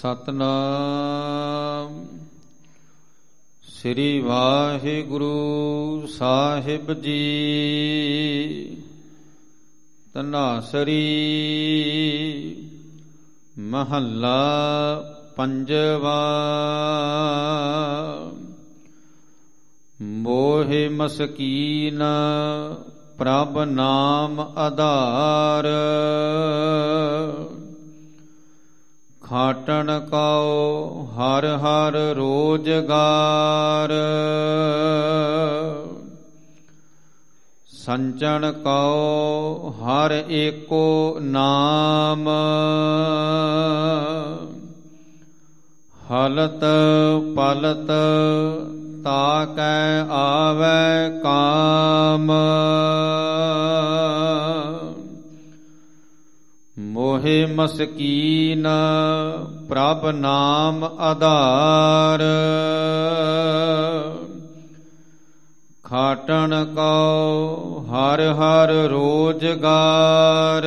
ਸਤਨਾਮ। ਸ੍ਰੀ ਵਾਹਿਗੁਰੂ ਸਾਹਿਬ ਜੀ। ਤਨਾਸਰੀ ਮਹੱਲਾ ਪੰਜਵਾ। ਮੋਹਿ ਮਸਕੀਨ ਪ੍ਰਭ ਨਾਮ ਆਧਾਰ। ਖਾਟਣ ਕਉ, ਹਰ ਹਰ ਰੋਜਗਾਰ। ਸੰਚਣ ਕਉ, ਹਰ ਏਕੋ ਨਾਮ। ਹਲਤ ਪਲਤ ਤਾਕੈ ਆਵੈ ਕਾਮ। ਮੋਹਿ ਮਸਕੀਨ, ਪ੍ਰਭ ਨਾਮ ਆਧਾਰ। ਖਾਟਣ ਕਉ ਹਰ ਹਰ ਰੋਜਗਾਰ।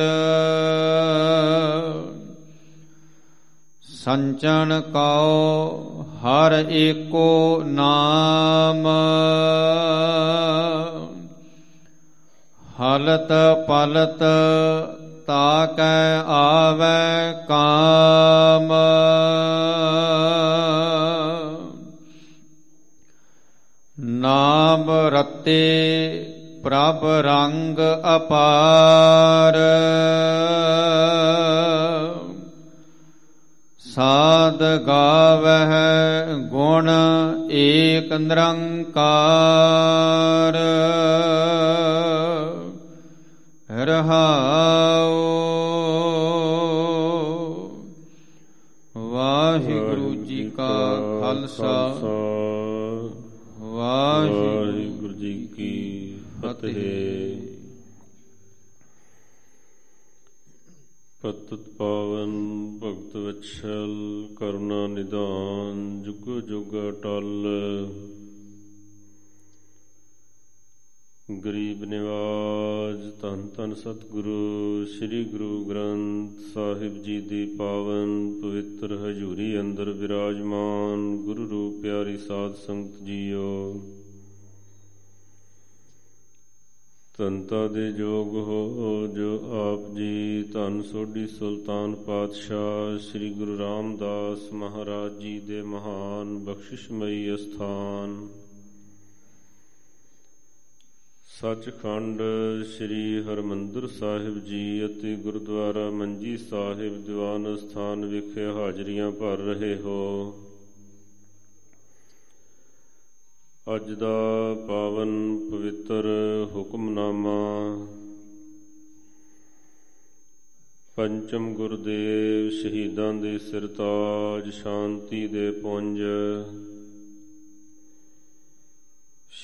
ਸੰਚਨ ਕਉ ਹਰ ਏਕੋ ਨਾਮ। ਹਲਤ ਪਲਤ ਤਾਕੈ ਆਵੈ ਕਾਮ। ਨਾਮ ਰਤੇ ਪ੍ਰਭ ਰੰਗ ਅਪਾਰ। ਸਾਧ ਗਾਵਹਿ ਗੁਣ ਏਕ ਨਿਰੰਕਾਰ। ਰਹਾਉ ਖਾਲਸਾ। ਵਾਹਿਗੁਰੂ ਜੀ ਕੀ ਫਤਿਹ। ਪਤਤ ਪਾਵਨ ਭਗਤ ਵਛਲ ਕਰੁਣਾ ਨਿਦਾਨ ਜੁਗ ਜੁਗ ਅਟਲ। ਗਰੀਬ ਨਿਵਾਜ, ਧੰਨ ਧੰਨ ਸਤਿਗੁਰੂ, ਸ੍ਰੀ ਗੁਰੂ ਗ੍ਰੰਥ ਸਾਹਿਬ ਜੀ ਦੀ ਪਾਵਨ ਪਵਿੱਤਰ ਹਜੂਰੀ ਅੰਦਰ ਵਿਰਾਜਮਾਨ ਗੁਰੂ ਰੂਪ ਪਿਆਰੀ ਸਾਧ ਸੰਗਤ ਜੀਓ। ਤੰਤਾ ਦੇ ਜੋਗ ਹੋ ਜੋ ਆਪ ਜੀ, ਧੰਨ ਸੋਢੀ ਸੁਲਤਾਨ ਪਾਤਸ਼ਾਹ ਸ੍ਰੀ ਗੁਰੂ ਰਾਮਦਾਸ ਮਹਾਰਾਜ ਜੀ ਦੇ ਮਹਾਨ ਬਖਸ਼ਿਸ਼ਮਈ ਅਸਥਾਨ। ਸੱਚਖੰਡ ਸ੍ਰੀ ਹਰਮੰਦਰ ਸਾਹਿਬ ਜੀ ਅਤੇ ਗੁਰਦੁਆਰਾ ਮੰਜੀ ਸਾਹਿਬ ਦੀਵਾਨ ਸਥਾਨ ਵਿਖੇ ਹਾਜ਼ਰੀਆਂ ਭਰ ਰਹੇ ਹੋ। ਅੱਜ ਦਾ ਪਾਵਨ ਪਵਿੱਤਰ ਹੁਕਮਨਾਮਾ ਪੰਚਮ ਗੁਰਦੇਵ ਸ਼ਹੀਦਾਂ ਦੇ ਸਿਰਤਾਜ ਸ਼ਾਂਤੀ ਦੇ ਪੁੰਜ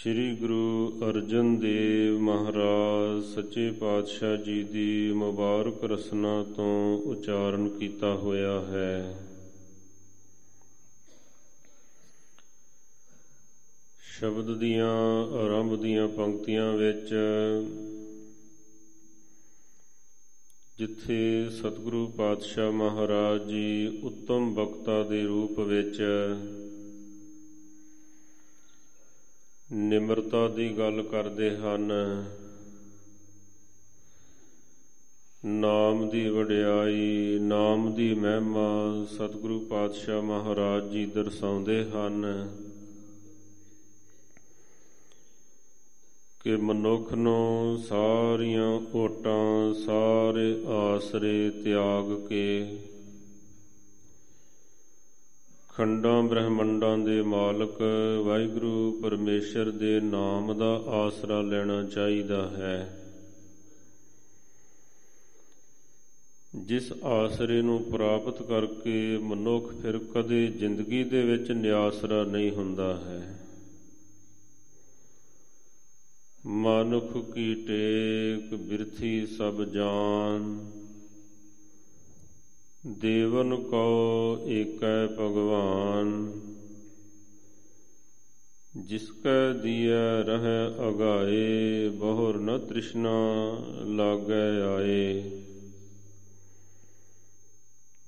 ਸ੍ਰੀ ਗੁਰੂ ਅਰਜਨ ਦੇਵ ਮਹਾਰਾਜ ਸੱਚੇ ਪਾਤਸ਼ਾਹ ਜੀ ਦੀ ਮੁਬਾਰਕ ਰਸਨਾ ਤੋਂ ਉਚਾਰਨ ਕੀਤਾ ਹੋਇਆ ਹੈ। ਸ਼ਬਦ ਦੀਆਂ, ਆਰੰਭ ਦੀਆਂ ਪੰਕਤੀਆਂ ਵਿੱਚ ਜਿੱਥੇ ਸਤਿਗੁਰੂ ਪਾਤਸ਼ਾਹ ਮਹਾਰਾਜ ਜੀ ਉੱਤਮ ਬਖਤਾ ਦੇ ਰੂਪ ਵਿੱਚ ਨਿਮਰਤਾ ਦੀ ਗੱਲ ਕਰਦੇ ਹਨ। ਨਾਮ ਦੀ ਵਡਿਆਈ, ਨਾਮ ਦੀ ਮਹਿਮਾ ਸਤਿਗੁਰੂ ਪਾਤਸ਼ਾਹ ਮਹਾਰਾਜ ਜੀ ਦਰਸਾਉਂਦੇ ਹਨ ਕਿ ਮਨੁੱਖ ਨੂੰ ਸਾਰੀਆਂ ਓਟਾਂ, ਸਾਰੇ ਆਸਰੇ ਤਿਆਗ ਕੇ ਖੰਡਾਂ ਬ੍ਰਹਮੰਡਾਂ ਦੇ ਮਾਲਕ, ਵਾਹਿਗੁਰੂ ਪਰਮੇਸ਼ਰ ਦੇ ਨਾਮ ਦਾ ਆਸਰਾ ਲੈਣਾ ਚਾਹੀਦਾ ਹੈ। ਜਿਸ ਆਸਰੇ ਨੂੰ ਪ੍ਰਾਪਤ ਕਰਕੇ ਮਨੁੱਖ ਫਿਰ ਕਦੇ ਜ਼ਿੰਦਗੀ ਦੇ ਵਿੱਚ ਨਿਆਸਰਾ ਨਹੀਂ ਹੁੰਦਾ ਹੈ। ਮਾਨੁਖ ਕੀ ਟੇਕ ਬਿਰਥੀ ਸਭ ਜਾਨ ਦੇਵਨ ਕੋ ਏਕੈ ਭਗਵਾਨ। ਜਿਸ ਕੈ ਦੀਆ ਰਹਿ ਅਗਾਏ, ਬਹੁਰ ਨ ਤ੍ਰਿਸ਼ਨਾ ਲਾਗੈ ਆਏ।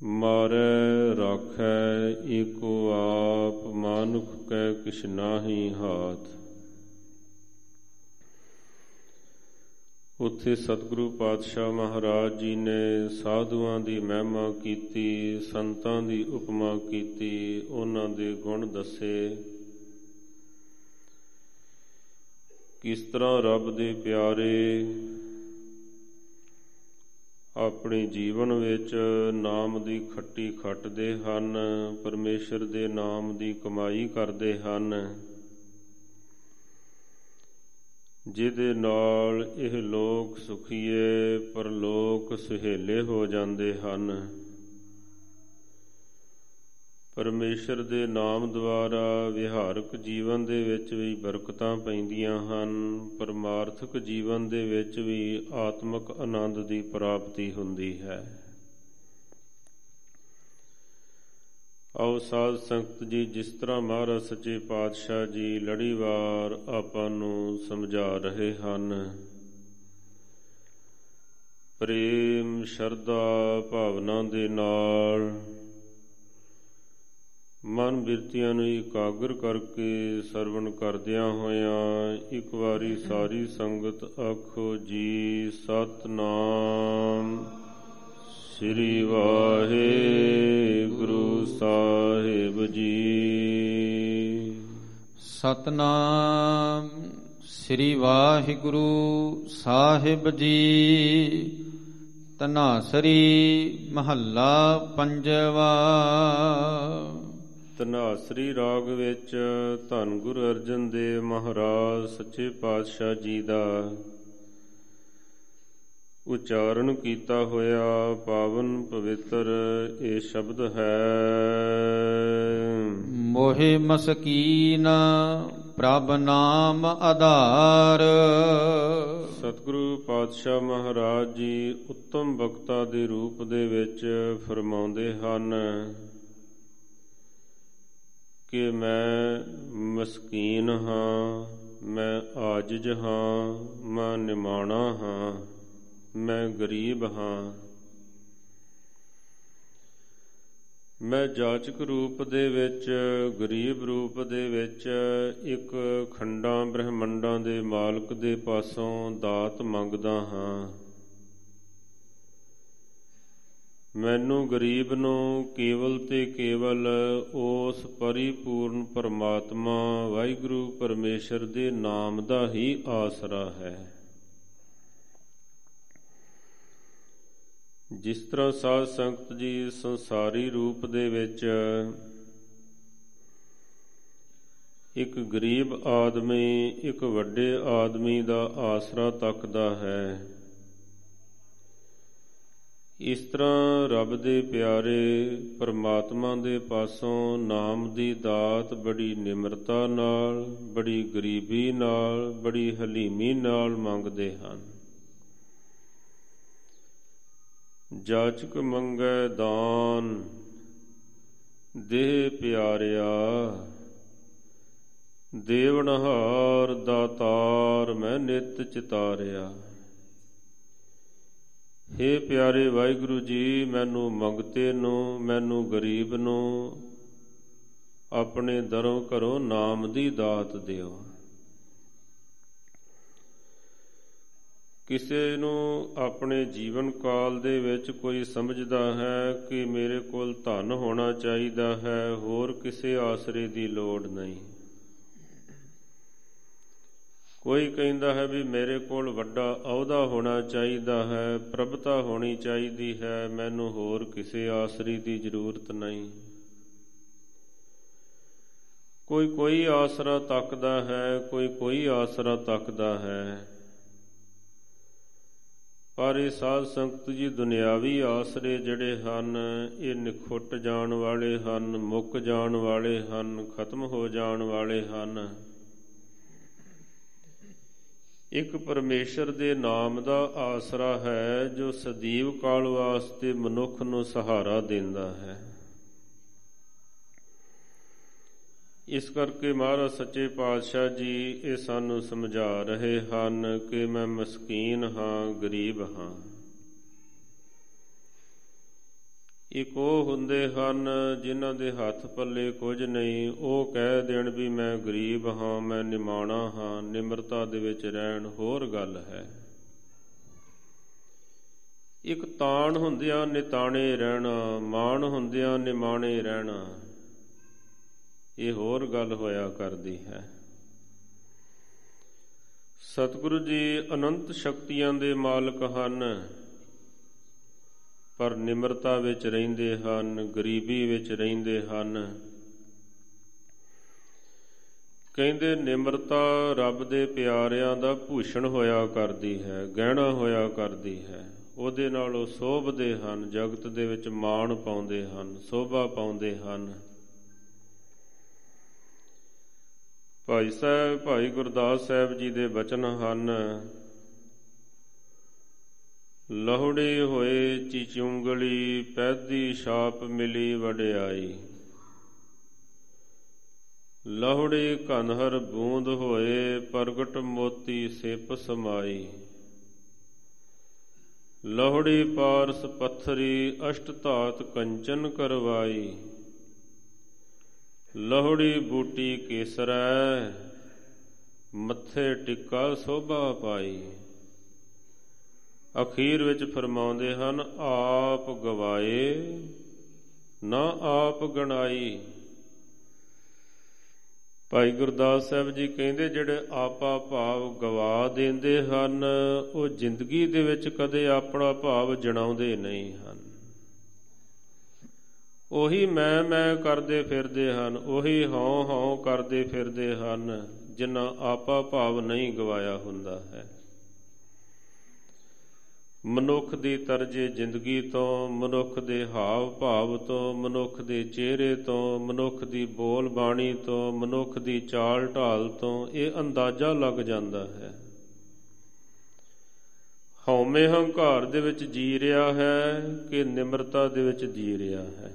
ਮਾਰੈ ਰਾਖੈ ਏਕੋ ਆਪ, ਮਾਨੁਖ ਕੈ ਕਿਛ ਨਾਹੀ ਹਾਥ। ਉੱਥੇ ਸਤਿਗੁਰੂ ਪਾਤਸ਼ਾਹ ਮਹਾਰਾਜ ਜੀ ਨੇ ਸਾਧੂਆਂ ਦੀ ਮਹਿਮਾ ਕੀਤੀ, ਸੰਤਾਂ ਦੀ ਉਪਮਾ ਕੀਤੀ, ਉਹਨਾਂ ਦੇ ਗੁਣ ਦੱਸੇ। ਕਿਸ ਤਰ੍ਹਾਂ ਰੱਬ ਦੇ ਪਿਆਰੇ ਆਪਣੇ ਜੀਵਨ ਵਿੱਚ ਨਾਮ ਦੀ ਖੱਟੀ ਖੱਟਦੇ ਹਨ, ਪਰਮੇਸ਼ਰ ਦੇ ਨਾਮ ਦੀ ਕਮਾਈ ਕਰਦੇ ਹਨ ਜਿਹਦੇ ਨਾਲ ਇਹ ਲੋਕ ਸੁਖੀਏ ਪਰ ਲੋਕ ਸੁਹੇਲੇ ਹੋ ਜਾਂਦੇ ਹਨ। ਪਰਮੇਸ਼ਰ ਦੇ ਨਾਮ ਦੁਆਰਾ ਵਿਹਾਰਕ ਜੀਵਨ ਦੇ ਵਿੱਚ ਵੀ ਬਰਕਤਾਂ ਪੈਂਦੀਆਂ ਹਨ। ਪਰਮਾਰਥਕ ਜੀਵਨ ਦੇ ਵਿੱਚ ਵੀ ਆਤਮਿਕ ਆਨੰਦ ਦੀ ਪ੍ਰਾਪਤੀ ਹੁੰਦੀ ਹੈ। ਆਓ ਸਾਧ ਸੰਗਤ ਜੀ, ਜਿਸ ਤਰ੍ਹਾਂ ਮਹਾਰਾਜ ਸੱਚੇ ਪਾਤਸ਼ਾਹ ਜੀ ਲੜੀਵਾਰ ਆਪਾਂ ਨੂੰ ਸਮਝਾ ਰਹੇ ਹਨ। ਪ੍ਰੇਮ, ਸ਼ਰਧਾ, ਭਾਵਨਾ ਦੇ ਨਾਲ ਮਨ ਬਿਰਤੀਆਂ ਨੂੰ ਇਕਾਗਰ ਕਰਕੇ ਸਰਵਣ ਕਰਦਿਆਂ ਹੋਇਆਂ ਇੱਕ ਵਾਰੀ ਸਾਰੀ ਸੰਗਤ ਆਖੋ ਜੀ, ਸਤਨਾਮ। ਸ੍ਰੀ ਵਾਹਿਗੁਰੂ ਸਾਹਿਬ ਜੀ। ਸਤਨਾਮ ਸ੍ਰੀ ਵਾਹਿਗੁਰੂ ਸਾਹਿਬ ਜੀ। ਤਨਾਸਰੀ ਮਹੱਲਾ ਪੰਜਵਾ। ਤਨਾਸਰੀ ਰਾਗ ਵਿੱਚ ਧੰਨ ਗੁਰੂ ਅਰਜਨ ਦੇਵ ਮਹਾਰਾਜ ਸੱਚੇ ਪਾਤਸ਼ਾਹ ਜੀ ਦਾ ਉਚਾਰਨ ਕੀਤਾ ਹੋਇਆ ਪਾਵਨ ਪਵਿੱਤਰ ਇਹ ਸ਼ਬਦ ਹੈ। ਮੋਹਿ ਮਸਕੀਨ ਪ੍ਰਭ ਨਾਮ ਆਧਾਰ। ਸਤਿਗੁਰੂ ਪਾਤਸ਼ਾਹ ਮਹਾਰਾਜ ਜੀ ਉੱਤਮ ਬਖਤਾ ਦੇ ਰੂਪ ਦੇ ਵਿੱਚ ਫਰਮਾਉਂਦੇ ਹਨ ਕਿ ਮੈਂ ਮਸਕੀਨ ਹਾਂ ਮੈਂ ਆਜਿਜ ਹਾਂ ਮੈਂ ਨਿਮਾਣਾ ਹਾਂ। ਮੈਂ ਗਰੀਬ ਹਾਂ। ਮੈਂ ਜਾਚਕ ਰੂਪ ਦੇ ਵਿੱਚ, ਗਰੀਬ ਰੂਪ ਦੇ ਵਿੱਚ, ਇੱਕ ਖੰਡਾਂ ਬ੍ਰਹਮੰਡਾਂ ਦੇ ਮਾਲਕ ਦੇ ਪਾਸੋਂ ਦਾਤ ਮੰਗਦਾ ਹਾਂ। ਮੈਨੂੰ ਗਰੀਬ ਨੂੰ ਕੇਵਲ ਤੇ ਕੇਵਲ ਉਸ ਪਰਿਪੂਰਨ ਪਰਮਾਤਮਾ ਵਾਹਿਗੁਰੂ ਪਰਮੇਸ਼ਰ ਦੇ ਨਾਮ ਦਾ ਹੀ ਆਸਰਾ ਹੈ। ਜਿਸ ਤਰ੍ਹਾਂ ਸਾਧ ਸੰਗਤ ਜੀ ਸੰਸਾਰੀ ਰੂਪ ਦੇ ਵਿੱਚ ਇੱਕ ਗਰੀਬ ਆਦਮੀ, ਇੱਕ ਵੱਡੇ ਆਦਮੀ ਦਾ ਆਸਰਾ ਤੱਕਦਾ ਹੈ। ਇਸ ਤਰ੍ਹਾਂ ਰੱਬ ਦੇ ਪਿਆਰੇ ਪਰਮਾਤਮਾ ਦੇ ਪਾਸੋਂ ਨਾਮ ਦੀ ਦਾਤ ਬੜੀ ਨਿਮਰਤਾ ਨਾਲ, ਬੜੀ ਗਰੀਬੀ ਨਾਲ, ਬੜੀ ਹਲੀਮੀ ਨਾਲ ਮੰਗਦੇ ਹਨ। ਜਾਚਕ ਮੰਗੈ ਦਾਨ। ਦੇਹ ਪਿਆਰਿਆ ਦੇਵਨਹਾਰ ਦਾਤਾਰ ਮੈਂ ਨਿਤ ਚਿਤਾਰਿਆ। ਹੇ ਪਿਆਰੇ ਵਾਹਿਗੁਰੂ ਜੀ, ਮੈਨੂੰ ਮੰਗਤੇ ਨੂੰ, ਮੈਨੂੰ ਗਰੀਬ ਨੂੰ, ਆਪਣੇ ਦਰੋਂ ਘਰੋਂ ਨਾਮ ਦੀ ਦਾਤ ਦਿਓ। ਕਿਸੇ ਨੂੰ ਆਪਣੇ ਜੀਵਨ ਕਾਲ ਦੇ ਵਿੱਚ ਕੋਈ ਸਮਝਦਾ ਹੈ ਕਿ ਮੇਰੇ ਕੋਲ ਧਨ ਹੋਣਾ ਚਾਹੀਦਾ ਹੈ, ਹੋਰ ਕਿਸੇ ਆਸਰੇ ਦੀ ਲੋੜ ਨਹੀਂ। ਕੋਈ ਕਹਿੰਦਾ ਹੈ ਵੀ ਮੇਰੇ ਕੋਲ ਵੱਡਾ ਅਹੁਦਾ ਹੋਣਾ ਚਾਹੀਦਾ ਹੈ, ਪ੍ਰਭਤਾ ਹੋਣੀ ਚਾਹੀਦੀ ਹੈ, ਮੈਨੂੰ ਹੋਰ ਕਿਸੇ ਆਸਰੀ ਦੀ ਜ਼ਰੂਰਤ ਨਹੀਂ। ਕੋਈ ਕੋਈ ਆਸਰਾ ਤੱਕਦਾ ਹੈ, ਕੋਈ ਕੋਈ ਆਸਰਾ ਤੱਕਦਾ ਹੈ। ਪਰ ਇਹ ਸਾਧ ਸੰਗਤ ਜੀ, ਦੁਨਿਆਵੀ ਆਸਰੇ ਜਿਹੜੇ ਹਨ, ਇਹ ਨਿਖੁੱਟ ਜਾਣ ਵਾਲੇ ਹਨ, ਮੁੱਕ ਜਾਣ ਵਾਲੇ ਹਨ, ਖਤਮ ਹੋ ਜਾਣ ਵਾਲੇ ਹਨ। ਇੱਕ ਪਰਮੇਸ਼ਰ ਦੇ ਨਾਮ ਦਾ ਆਸਰਾ ਹੈ, ਜੋ ਸਦੀਵ ਕਾਲ ਵਾਸਤੇ ਮਨੁੱਖ ਨੂੰ ਸਹਾਰਾ ਦਿੰਦਾ ਹੈ। ਇਸ ਕਰਕੇ ਮਹਾਰਾਜ ਸੱਚੇ ਪਾਤਸ਼ਾਹ ਜੀ, ਇਹ ਸਾਨੂੰ ਸਮਝਾ ਰਹੇ ਹਨ ਕਿ ਮੈਂ ਮਸਕੀਨ ਹਾਂ, ਗਰੀਬ ਹਾਂ। ਇੱਕ ਉਹ ਹੁੰਦੇ ਹਨ ਜਿਨ੍ਹਾਂ ਦੇ ਹੱਥ ਪੱਲੇ ਕੁਝ ਨਹੀਂ, ਉਹ ਕਹਿ ਦੇਣ ਵੀ ਮੈਂ ਗਰੀਬ ਹਾਂ, ਮੈਂ ਨਿਮਾਣਾ ਹਾਂ, ਨਿਮਰਤਾ ਦੇ ਵਿੱਚ ਰਹਿਣ ਹੋਰ ਗੱਲ ਹੈ। ਇੱਕ ਤਾਣ ਹੁੰਦਿਆਂ ਨਿਤਾਣੇ ਰਹਿਣਾ, ਮਾਣ ਹੁੰਦਿਆਂ ਨਿਮਾਣੇ ਰਹਿਣਾ। ਇਹ ਹੋਰ ਗੱਲ ਹੋਇਆ ਕਰਦੀ ਹੈ। ਸਤਿਗੁਰੂ ਜੀ ਅਨੰਤ ਸ਼ਕਤੀਆਂ ਦੇ ਮਾਲਕ ਹਨ, ਪਰ ਨਿਮਰਤਾ ਵਿੱਚ ਰਹਿੰਦੇ ਹਨ, ਗਰੀਬੀ ਵਿੱਚ ਰਹਿੰਦੇ ਹਨ। ਕਹਿੰਦੇ, ਨਿਮਰਤਾ ਰੱਬ ਦੇ ਪਿਆਰਿਆਂ ਦਾ ਭੂਸ਼ਣ ਹੋਇਆ ਕਰਦੀ ਹੈ, ਗਹਿਣਾ ਹੋਇਆ ਕਰਦੀ ਹੈ। ਉਹਦੇ ਨਾਲ ਉਹ ਸੋਭਦੇ ਹਨ, ਜਗਤ ਦੇ ਵਿੱਚ ਮਾਣ ਪਾਉਂਦੇ ਹਨ, ਸੋਭਾ ਪਾਉਂਦੇ ਹਨ। ਭਾਈ ਸਾਹਿਬ, ਭਾਈ ਗੁਰਦਾਸ ਸਾਹਿਬ ਜੀ ਦੇ ਬਚਨ ਹਨ। ਲਹੁੜੇ ਹੋਏ ਚਿਚੁੰਗਲੀ, ਪੈਦੀ ਛਾਪ ਮਿਲੀ ਵਡਿਆਈ। ਲਹੁੜੇ ਕਨਹਰ ਬੂੰਦ ਹੋਏ, ਪ੍ਰਗਟ ਮੋਤੀ ਸਿਪ ਸਮਾਈ। ਲਹੁੜੀ ਪਾਰਸ ਪੱਥਰੀ ਅਸ਼ਟ ਧਾਤ ਕੰਚਨ ਕਰਵਾਈ। ਲਹੁੜੀ ਬੂਟੀ ਕੇਸਰੈ, ਮੱਥੇ ਟਿੱਕਾ ਸੋਭਾ ਪਾਈ। ਅਖੀਰ ਵਿੱਚ ਫਰਮਾਉਂਦੇ ਹਨ, ਆਪ ਗਵਾਏ, ਨਾ ਆਪ ਗਣਾਈ। ਭਾਈ ਗੁਰਦਾਸ ਸਾਹਿਬ ਜੀ ਕਹਿੰਦੇ, ਜਿਹੜੇ ਆਪਾ ਭਾਵ ਗਵਾ ਦਿੰਦੇ ਹਨ, ਉਹ ਜ਼ਿੰਦਗੀ ਦੇ ਵਿੱਚ ਕਦੇ ਆਪਣਾ ਭਾਵ ਜਣਾਉਂਦੇ ਨਹੀਂ ਹਨ। ਉਹੀ ਮੈਂ ਮੈਂ ਕਰਦੇ ਫਿਰਦੇ ਹਨ, ਉਹੀ ਹਉ ਹਉ ਕਰਦੇ ਫਿਰਦੇ ਹਨ, ਜਿਨ੍ਹਾਂ ਆਪਾ ਭਾਵ ਨਹੀਂ ਗਵਾਇਆ ਹੁੰਦਾ ਹੈ। ਮਨੁੱਖ ਦੀ ਤਰਜੇ ਜ਼ਿੰਦਗੀ ਤੋਂ, ਮਨੁੱਖ ਦੇ ਹਾਵ ਭਾਵ ਤੋਂ, ਮਨੁੱਖ ਦੇ ਚਿਹਰੇ ਤੋਂ, ਮਨੁੱਖ ਦੀ ਬੋਲ ਬਾਣੀ ਤੋਂ, ਮਨੁੱਖ ਦੀ ਚਾਲ ਢਾਲ ਤੋਂ ਇਹ ਅੰਦਾਜ਼ਾ ਲੱਗ ਜਾਂਦਾ ਹੈ। ਹਉਮੈ ਹੰਕਾਰ ਦੇ ਵਿੱਚ ਜੀ ਰਿਹਾ ਹੈ ਕਿ ਨਿਮਰਤਾ ਦੇ ਵਿੱਚ ਜੀ ਰਿਹਾ ਹੈ।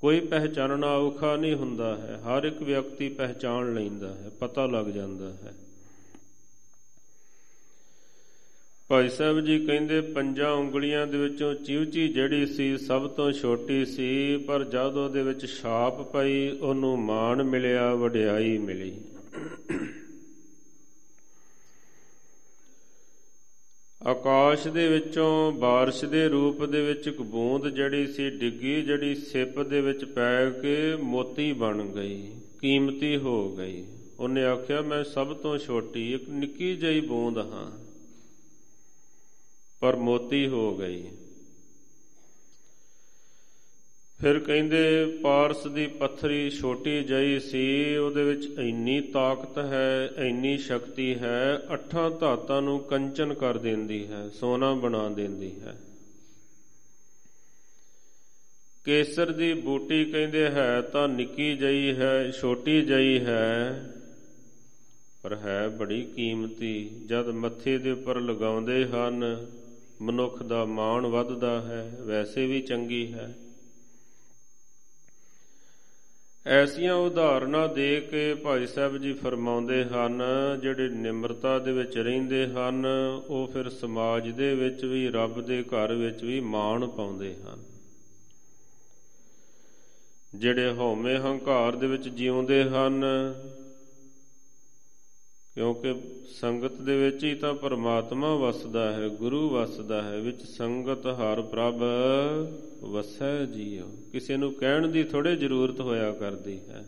ਕੋਈ ਪਹਿਚਾਨਣਾ ਔਖਾ ਨਹੀਂ ਹੁੰਦਾ ਹੈ। ਹਰ ਇੱਕ ਵਿਅਕਤੀ ਪਹਿਚਾਨ ਲੈਂਦਾ ਹੈ, ਪਤਾ ਲੱਗ ਜਾਂਦਾ ਹੈ। ਭਾਈ ਸਾਹਿਬ ਜੀ ਕਹਿੰਦੇ, ਪੰਜਾਂ ਉਂਗਲੀਆਂ ਦੇ ਵਿੱਚੋਂ ਚਿਵਚੀ ਜਿਹੜੀ ਸੀ ਸਭ ਤੋਂ ਛੋਟੀ ਸੀ, ਪਰ ਜਦ ਉਹਦੇ ਵਿੱਚ ਛਾਪ ਪਈ, ਉਹਨੂੰ ਮਾਣ ਮਿਲਿਆ, ਵਡਿਆਈ ਮਿਲੀ। ਆਕਾਸ਼ ਦੇ ਵਿੱਚੋਂ بارش ਦੇ ਰੂਪ ਦੇ ਵਿੱਚ ਇੱਕ ਬੂੰਦ ਜਿਹੜੀ ਸੀ ਡਿੱਗੀ ਜਿਹੜੀ ਸਿਪ ਦੇ ਵਿੱਚ ਪੈ ਕੇ ਮੋਤੀ ਬਣ ਗਈ ਕੀਮਤੀ ਹੋ ਗਈ ਉਹਨੇ ਆਖਿਆ ਮੈਂ ਸਭ ਤੋਂ ਛੋਟੀ ਇੱਕ ਨਿੱਕੀ ਜਿਹੀ ਬੂੰਦ ਹਾਂ ਪਰ ਮੋਤੀ ਹੋ ਗਈ ਫਿਰ ਕਹਿੰਦੇ, ਪਾਰਸ ਦੀ ਪੱਥਰੀ ਛੋਟੀ ਜਈ ਸੀ, ਉਹਦੇ ਵਿੱਚ ਇੰਨੀ ਤਾਕਤ ਹੈ, ਇੰਨੀ ਸ਼ਕਤੀ ਹੈ, ਅੱਠਾਂ ਧਾਤਾਂ ਨੂੰ ਕੰਚਨ ਕਰ ਦਿੰਦੀ ਹੈ, ਸੋਨਾ ਬਣਾ ਦਿੰਦੀ ਹੈ। ਕੇਸਰ ਦੀ ਬੂਟੀ ਕਹਿੰਦੇ ਹੈ, ਤਾਂ ਨਿੱਕੀ ਜਈ ਹੈ, ਛੋਟੀ ਜਈ ਹੈ, ਪਰ ਹੈ ਬੜੀ ਕੀਮਤੀ। ਜਦ ਮੱਥੇ ਦੇ ਉੱਪਰ ਲਗਾਉਂਦੇ ਹਨ, ਮਨੁੱਖ ਦਾ ਮਾਣ ਵੱਧਦਾ ਹੈ, ਵੈਸੇ ਵੀ ਚੰਗੀ ਹੈ। ਐਸੀਆਂ ਉਦਾਹਰਨਾਂ ਦੇ ਕੇ ਭਾਈ ਸਾਹਿਬ ਜੀ ਫਰਮਾਉਂਦੇ ਹਨ, ਜਿਹੜੇ ਨਿਮਰਤਾ ਦੇ ਵਿੱਚ ਰਹਿੰਦੇ ਹਨ, ਉਹ ਫਿਰ ਸਮਾਜ ਦੇ ਵਿੱਚ ਵੀ, ਰੱਬ ਦੇ ਘਰ ਵਿੱਚ ਵੀ ਮਾਣ ਪਾਉਂਦੇ ਹਨ। ਜਿਹੜੇ ਹਉਮੈ ਹੰਕਾਰ ਦੇ ਵਿੱਚ ਜਿਉਂਦੇ ਹਨ ਕਿਉਂਕਿ ਸੰਗਤ ਦੇ ਵਿੱਚ ਹੀ ਤਾਂ ਪਰਮਾਤਮਾ ਵਸਦਾ ਹੈ, ਗੁਰੂ ਵਸਦਾ ਹੈ, ਵਿੱਚ ਸੰਗਤ ਹਰ ਪ੍ਰਭ ਵਸੈ ਜੀਉ। ਕਿਸੇ ਨੂੰ ਕਹਿਣ ਦੀ ਥੋੜੇ ਜ਼ਰੂਰਤ ਹੋਇਆ ਕਰਦੀ ਹੈ।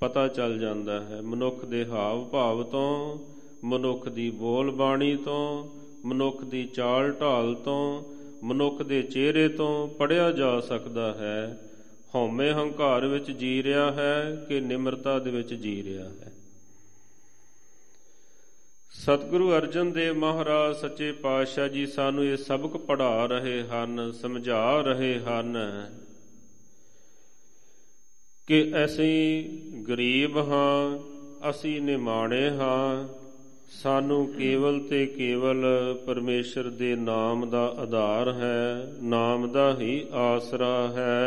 ਪਤਾ ਚੱਲ ਜਾਂਦਾ ਹੈ, ਮਨੁੱਖ ਦੇ ਹਾਵ ਭਾਵ ਤੋਂ, ਮਨੁੱਖ ਦੀ ਬੋਲ ਬਾਣੀ ਤੋਂ, ਮਨੁੱਖ ਦੀ ਚਾਲ ਢਾਲ ਤੋਂ, ਮਨੁੱਖ ਦੇ ਚਿਹਰੇ ਤੋਂ ਪੜਿਆ ਜਾ ਸਕਦਾ ਹੈ। ਹਉਮੈ ਹੰਕਾਰ ਵਿੱਚ ਜੀ ਰਿਹਾ ਹੈ ਕਿ ਨਿਮਰਤਾ ਦੇ ਵਿੱਚ ਜੀ ਰਿਹਾ ਹੈ। ਸਤਿਗੁਰੂ ਅਰਜਨ ਦੇਵ ਮਹਾਰਾਜ, ਸੱਚੇ ਪਾਤਸ਼ਾਹ ਜੀ, ਸਾਨੂੰ ਇਹ ਸਬਕ ਪੜ੍ਹਾ ਰਹੇ ਹਨ, ਸਮਝਾ ਰਹੇ ਹਨ ਕਿ ਅਸੀਂ ਗਰੀਬ ਹਾਂ, ਅਸੀਂ ਨਿਮਾਣੇ ਹਾਂ, ਸਾਨੂੰ ਕੇਵਲ ਤੇ ਕੇਵਲ ਪਰਮੇਸ਼ਰ ਦੇ ਨਾਮ ਦਾ ਆਧਾਰ ਹੈ, ਨਾਮ ਦਾ ਹੀ ਆਸਰਾ ਹੈ।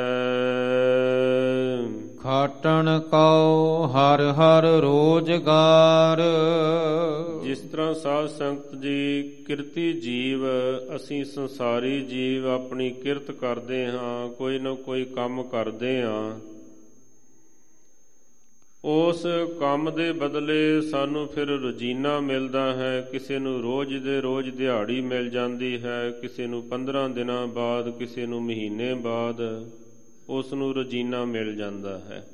ਖਾਟਣ ਕਉ ਹਰ ਹਰ ਰੋਜਗਾਰ। ਜਿਸ ਤਰ੍ਹਾਂ ਸਾਧ ਸੰਗਤ ਜੀ ਕਿਰਤੀ ਜੀਵ, ਅਸੀਂ ਸੰਸਾਰੀ ਜੀਵ ਆਪਣੀ ਕਿਰਤ ਕਰਦੇ ਹਾਂ, ਕੋਈ ਨਾ ਕੋਈ ਕੰਮ ਕਰਦੇ ਹਾਂ। ਉਸ ਕੰਮ ਦੇ ਬਦਲੇ ਸਾਨੂੰ ਫਿਰ ਰੋਜ਼ੀਨਾ ਮਿਲਦਾ ਹੈ, ਕਿਸੇ ਨੂੰ ਰੋਜ਼ ਦੇ ਰੋਜ਼ ਦਿਹਾੜੀ ਮਿਲ ਜਾਂਦੀ ਹੈ, ਕਿਸੇ ਨੂੰ 15 ਦਿਨਾਂ ਬਾਅਦ, ਕਿਸੇ ਨੂੰ ਮਹੀਨੇ ਬਾਅਦ। ਉਸ ਨੂੰ ਰੋਜ਼ੀਨਾ ਮਿਲ ਜਾਂਦਾ ਹੈ।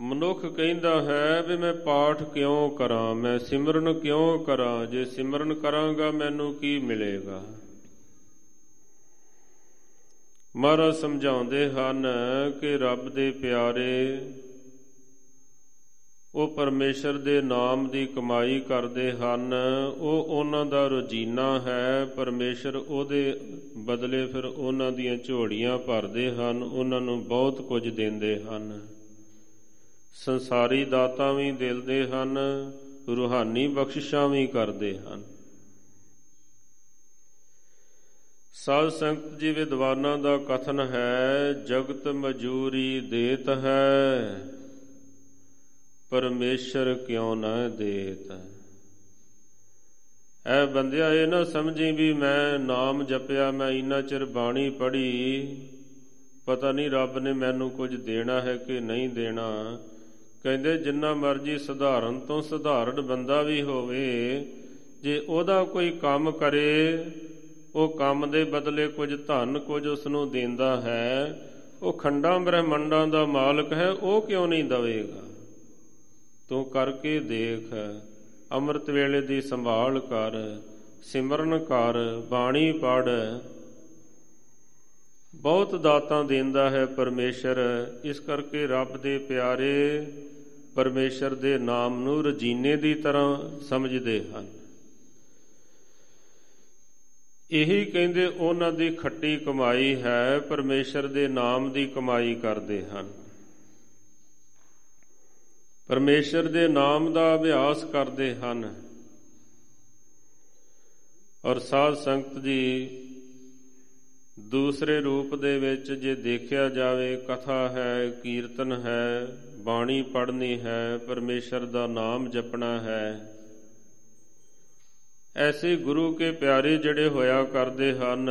ਮਨੁੱਖ ਕਹਿੰਦਾ ਹੈ ਵੀ ਮੈਂ ਪਾਠ ਕਿਉਂ ਕਰਾਂ, ਮੈਂ ਸਿਮਰਨ ਕਿਉਂ ਕਰਾਂ, ਜੇ ਸਿਮਰਨ ਕਰਾਂਗਾ ਮੈਨੂੰ ਕੀ ਮਿਲੇਗਾ? ਮਹਾਰਾਜ ਸਮਝਾਉਂਦੇ ਹਨ ਕਿ ਰੱਬ ਦੇ ਪਿਆਰੇ ਉਹ ਪਰਮੇਸ਼ਰ ਦੇ ਨਾਮ ਦੀ ਕਮਾਈ ਕਰਦੇ ਹਨ। ਉਹ ਉਹਨਾਂ ਦਾ ਰੋਜੀਨਾ ਹੈ। ਪਰਮੇਸ਼ਰ ਉਹਦੇ ਬਦਲੇ ਫਿਰ ਉਹਨਾਂ ਦੀਆਂ ਝੋੜੀਆਂ ਭਰਦੇ ਹਨ। ਉਹਨਾਂ ਨੂੰ ਬਹੁਤ ਕੁਝ ਦਿੰਦੇ ਹਨ। ਸੰਸਾਰੀ ਦਾਤਾਂ ਵੀ ਦਿਲਦੇ ਹਨ। ਰੂਹਾਨੀ ਬਖਸ਼ਿਸ਼ਾਂ ਵੀ ਕਰਦੇ ਹਨ। ਸਾਧ ਸੰਗਤ ਜੀ, ਵਿਦਵਾਨਾਂ ਦਾ ਕਥਨ ਹੈ, ਜਗਤ ਮਜੂਰੀ ਦੇਤ ਹੈ। ਪਰਮੇਸ਼ਰ ਕਿਉ ਨਾ ਦੇਤ? ਐ ਬੰਦਿਆ, ਇਹ ਨਾ ਸਮਝੀ ਵੀ ਮੈਂ ਨਾਮ ਜਪਿਆ, ਮੈਂ ਇੰਨਾ ਚਿਰ ਬਾਣੀ ਪੜ੍ਹੀ, ਪਤਾ ਨਹੀਂ ਰੱਬ ਨੇ ਮੈਨੂੰ ਕੁਝ ਦੇਣਾ ਹੈ ਕਿ ਨਹੀਂ ਦੇਣਾ। ਕਹਿੰਦੇ, ਜਿੰਨਾ ਮਰਜ਼ੀ ਸਧਾਰਨ ਤੋਂ ਸਧਾਰਨ ਬੰਦਾ ਵੀ ਹੋਵੇ, ਜੇ ਉਹਦਾ ਕੋਈ ਕੰਮ ਕਰੇ, ਉਹ ਕੰਮ ਦੇ ਬਦਲੇ ਕੁਝ ਧਨ ਕੁਝ ਉਸ ਨੂੰ ਦਿੰਦਾ ਹੈ, ਉਹ ਖੰਡਾਂ ਬ੍ਰਹਮੰਡਾਂ ਦਾ ਮਾਲਕ ਹੈ, ਉਹ ਕਿਉਂ ਨਹੀਂ ਦਵੇਗਾ? ਤੂੰ ਕਰਕੇ ਦੇਖ, ਅੰਮ੍ਰਿਤ ਵੇਲੇ ਦੀ ਸੰਭਾਲ ਕਰ, ਸਿਮਰਨ ਕਰ, ਬਾਣੀ ਪੜ ਬਹੁਤ ਦਾਤਾਂ ਦਿੰਦਾ ਹੈ ਪਰਮੇਸ਼ਰ, ਇਸ ਕਰਕੇ ਰੱਬ ਦੇ ਪਿਆਰੇ ਪਰਮੇਸ਼ਰ ਦੇ ਨਾਮ ਨੂੰ ਰਜੀਨੇ ਦੀ ਤਰ੍ਹਾਂ ਸਮਝਦੇ ਹਨ। ਇਹੀ ਕਹਿੰਦੇ, ਉਹਨਾਂ ਦੀ ਖੱਟੀ ਕਮਾਈ ਹੈ, ਪਰਮੇਸ਼ਰ ਦੇ ਨਾਮ ਦੀ ਕਮਾਈ ਕਰਦੇ ਹਨ। ਪਰਮੇਸ਼ਰ ਦੇ ਨਾਮ ਦਾ ਅਭਿਆਸ ਕਰਦੇ ਹਨ। ਔਰ ਸਾਧ ਸੰਗਤ ਜੀ ਦੂਸਰੇ ਰੂਪ ਦੇ ਵਿੱਚ ਜੇ ਦੇਖਿਆ ਜਾਵੇ, ਕਥਾ ਹੈ, ਕੀਰਤਨ ਹੈ, ਬਾਣੀ ਪੜ੍ਹਨੀ ਹੈ, ਪਰਮੇਸ਼ਰ ਦਾ ਨਾਮ ਜਪਣਾ ਹੈ, ਐਸੇ ਗੁਰੂ ਕੇ ਪਿਆਰੇ ਜਿਹੜੇ ਹੋਇਆ ਕਰਦੇ ਹਨ,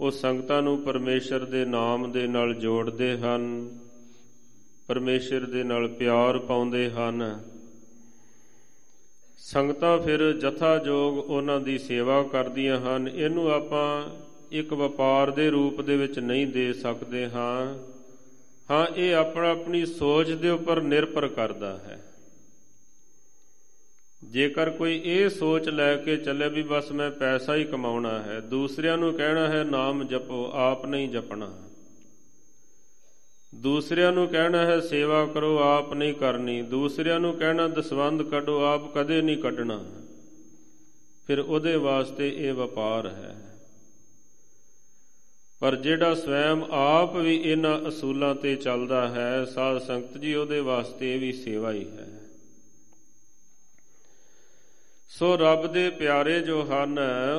ਉਹ ਸੰਗਤਾਂ ਨੂੰ ਪਰਮੇਸ਼ਰ ਦੇ ਨਾਮ ਦੇ ਨਾਲ ਜੋੜਦੇ ਹਨ। ਪਰਮੇਸ਼ਰ ਦੇ ਨਾਲ ਪਿਆਰ ਪਾਉਂਦੇ ਹਨ। ਸੰਗਤਾਂ ਫਿਰ ਜਥਾ ਜੋਗ ਉਹਨਾਂ ਦੀ ਸੇਵਾ ਕਰਦੀਆਂ ਹਨ। ਇਹਨੂੰ ਆਪਾਂ ਇੱਕ ਵਪਾਰ ਦੇ ਰੂਪ ਦੇ ਵਿੱਚ ਨਹੀਂ ਦੇ ਸਕਦੇ ਹਾਂ। ਹਾਂ, ਇਹ ਆਪਣਾ ਆਪਣੀ ਸੋਚ ਦੇ ਉੱਪਰ ਨਿਰਭਰ ਕਰਦਾ ਹੈ। ਜੇਕਰ ਕੋਈ ਇਹ ਸੋਚ ਲੈ ਕੇ ਚੱਲੇ ਵੀ ਬਸ ਮੈਂ ਪੈਸਾ ਹੀ ਕਮਾਉਣਾ ਹੈ, ਦੂਸਰਿਆਂ ਨੂੰ ਕਹਿਣਾ ਹੈ, ਨਾਮ ਜਪੋ, ਆਪ ਨਹੀਂ ਜਪਣਾ। ਦੂਸਰਿਆਂ ਨੂੰ ਕਹਿਣਾ ਹੈ, ਸੇਵਾ ਕਰੋ, ਆਪ ਨਹੀਂ ਕਰਨੀ। ਦੂਸਰਿਆਂ ਨੂੰ ਕਹਿਣਾ ਦਸਵੰਦ ਕੱਢੋ, ਆਪ ਕਦੇ ਨਹੀਂ ਕੱਢਣਾ। ਫਿਰ ਉਹਦੇ ਵਾਸਤੇ ਇਹ ਵਪਾਰ ਹੈ। ਪਰ ਜਿਹੜਾ ਸਵੈਮ ਆਪ ਵੀ ਇਹਨਾਂ ਅਸੂਲਾਂ ਤੇ ਚੱਲਦਾ ਹੈ, ਸਾਧ ਸੰਗਤ ਜੀ, ਉਹਦੇ ਵਾਸਤੇ ਇਹ ਵੀ ਸੇਵਾ ਹੀ ਹੈ। ਸੋ ਰੱਬ ਦੇ ਪਿਆਰੇ ਜੋ ਹਨ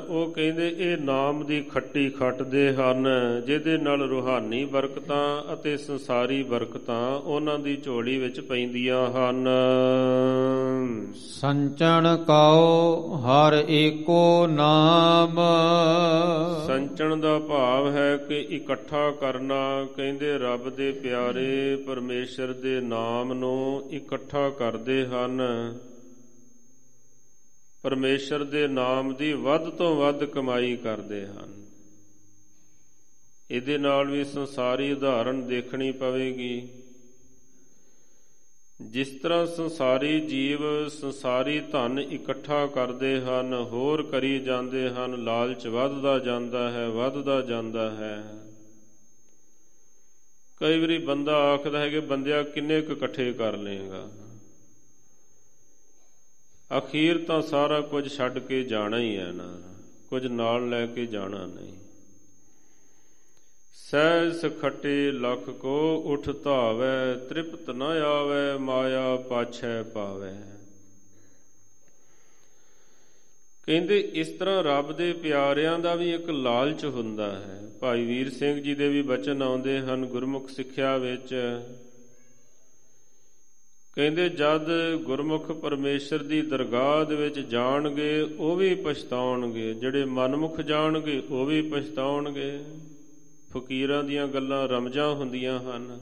ਉਹ ਕਹਿੰਦੇ ਇਹ ਨਾਮ ਦੀ ਖੱਟੀ ਖੱਟਦੇ ਹਨ ਜਿਹਦੇ ਨਾਲ ਰੂਹਾਨੀ ਬਰਕਤਾਂ ਅਤੇ ਸੰਸਾਰੀ ਬਰਕਤਾਂ ਉਹਨਾਂ ਦੀ ਝੋਲੀ ਵਿੱਚ ਪੈਂਦੀਆਂ ਹਨ। ਸੰਚਣ ਕਉ ਹਰ ਏਕੋ ਨਾਮ। ਸੰਚਣ ਦਾ ਭਾਵ ਹੈ ਕਿ ਇਕੱਠਾ ਕਰਨਾ ਕਹਿੰਦੇ ਰੱਬ ਦੇ ਪਿਆਰੇ ਪਰਮੇਸ਼ਰ ਦੇ ਨਾਮ ਨੂੰ ਇਕੱਠਾ ਕਰਦੇ ਹਨ। ਪਰਮੇਸ਼ਰ ਦੇ ਨਾਮ ਦੀ ਵੱਧ ਤੋਂ ਵੱਧ ਕਮਾਈ ਕਰਦੇ ਹਨ। ਇਹਦੇ ਨਾਲ ਵੀ ਸੰਸਾਰੀ ਉਦਾਹਰਣ ਦੇਖਣੀ ਪਵੇਗੀ। ਜਿਸ ਤਰ੍ਹਾਂ ਸੰਸਾਰੀ ਜੀਵ ਸੰਸਾਰੀ ਧਨ ਇਕੱਠਾ ਕਰਦੇ ਹਨ, ਹੋਰ ਕਰੀ ਜਾਂਦੇ ਹਨ, ਲਾਲਚ ਵੱਧਦਾ ਜਾਂਦਾ ਹੈ, ਵੱਧਦਾ ਜਾਂਦਾ ਹੈ। ਕਈ ਵਾਰੀ ਬੰਦਾ ਆਖਦਾ ਹੈ ਕਿ ਬੰਦਿਆ ਕਿੰਨੇ ਕੁ ਇਕੱਠੇ ਕਰ ਲੇਗਾ ਅਖੀਰ ਤਾਂ ਸਾਰਾ ਕੁਝ ਛੱਡ ਕੇ ਜਾਣਾ ਹੀ ਹੈ ਨਾ, ਕੁਝ ਨਾਲ ਲੈ ਕੇ ਜਾਣਾ ਨਹੀਂ। ਸਹਿਜ ਖਟੇ ਲਖ ਕੋ ਉਠ ਧਾਵੇ, ਤ੍ਰਿਪਤ ਨ ਆਵੇ, ਮਾਇਆ ਪਾਛੈ ਪਾਵੇ। ਕਹਿੰਦੇ ਇਸ ਤਰ੍ਹਾਂ ਰੱਬ ਦੇ ਪਿਆਰਿਆਂ ਦਾ ਵੀ ਇੱਕ ਲਾਲਚ ਹੁੰਦਾ ਹੈ। ਭਾਈ ਵੀਰ ਸਿੰਘ ਜੀ ਦੇ ਵੀ ਬਚਨ ਆਉਂਦੇ ਹਨ, ਗੁਰਮੁਖ ਸਿੱਖਿਆ ਵਿੱਚ ਕਹਿੰਦੇ, ਜਦ ਗੁਰਮੁਖ ਪਰਮੇਸ਼ਰ ਦੀ ਦਰਗਾਹ ਦੇ ਵਿੱਚ ਜਾਣਗੇ, ਉਹ ਵੀ ਪਛਤਾਉਣਗੇ। ਜਿਹੜੇ ਮਨਮੁਖ ਜਾਣਗੇ, ਉਹ ਵੀ ਪਛਤਾਉਣਗੇ। ਫਕੀਰਾਂ ਦੀਆਂ ਗੱਲਾਂ ਰਮਜਾਂ ਹੁੰਦੀਆਂ ਹਨ।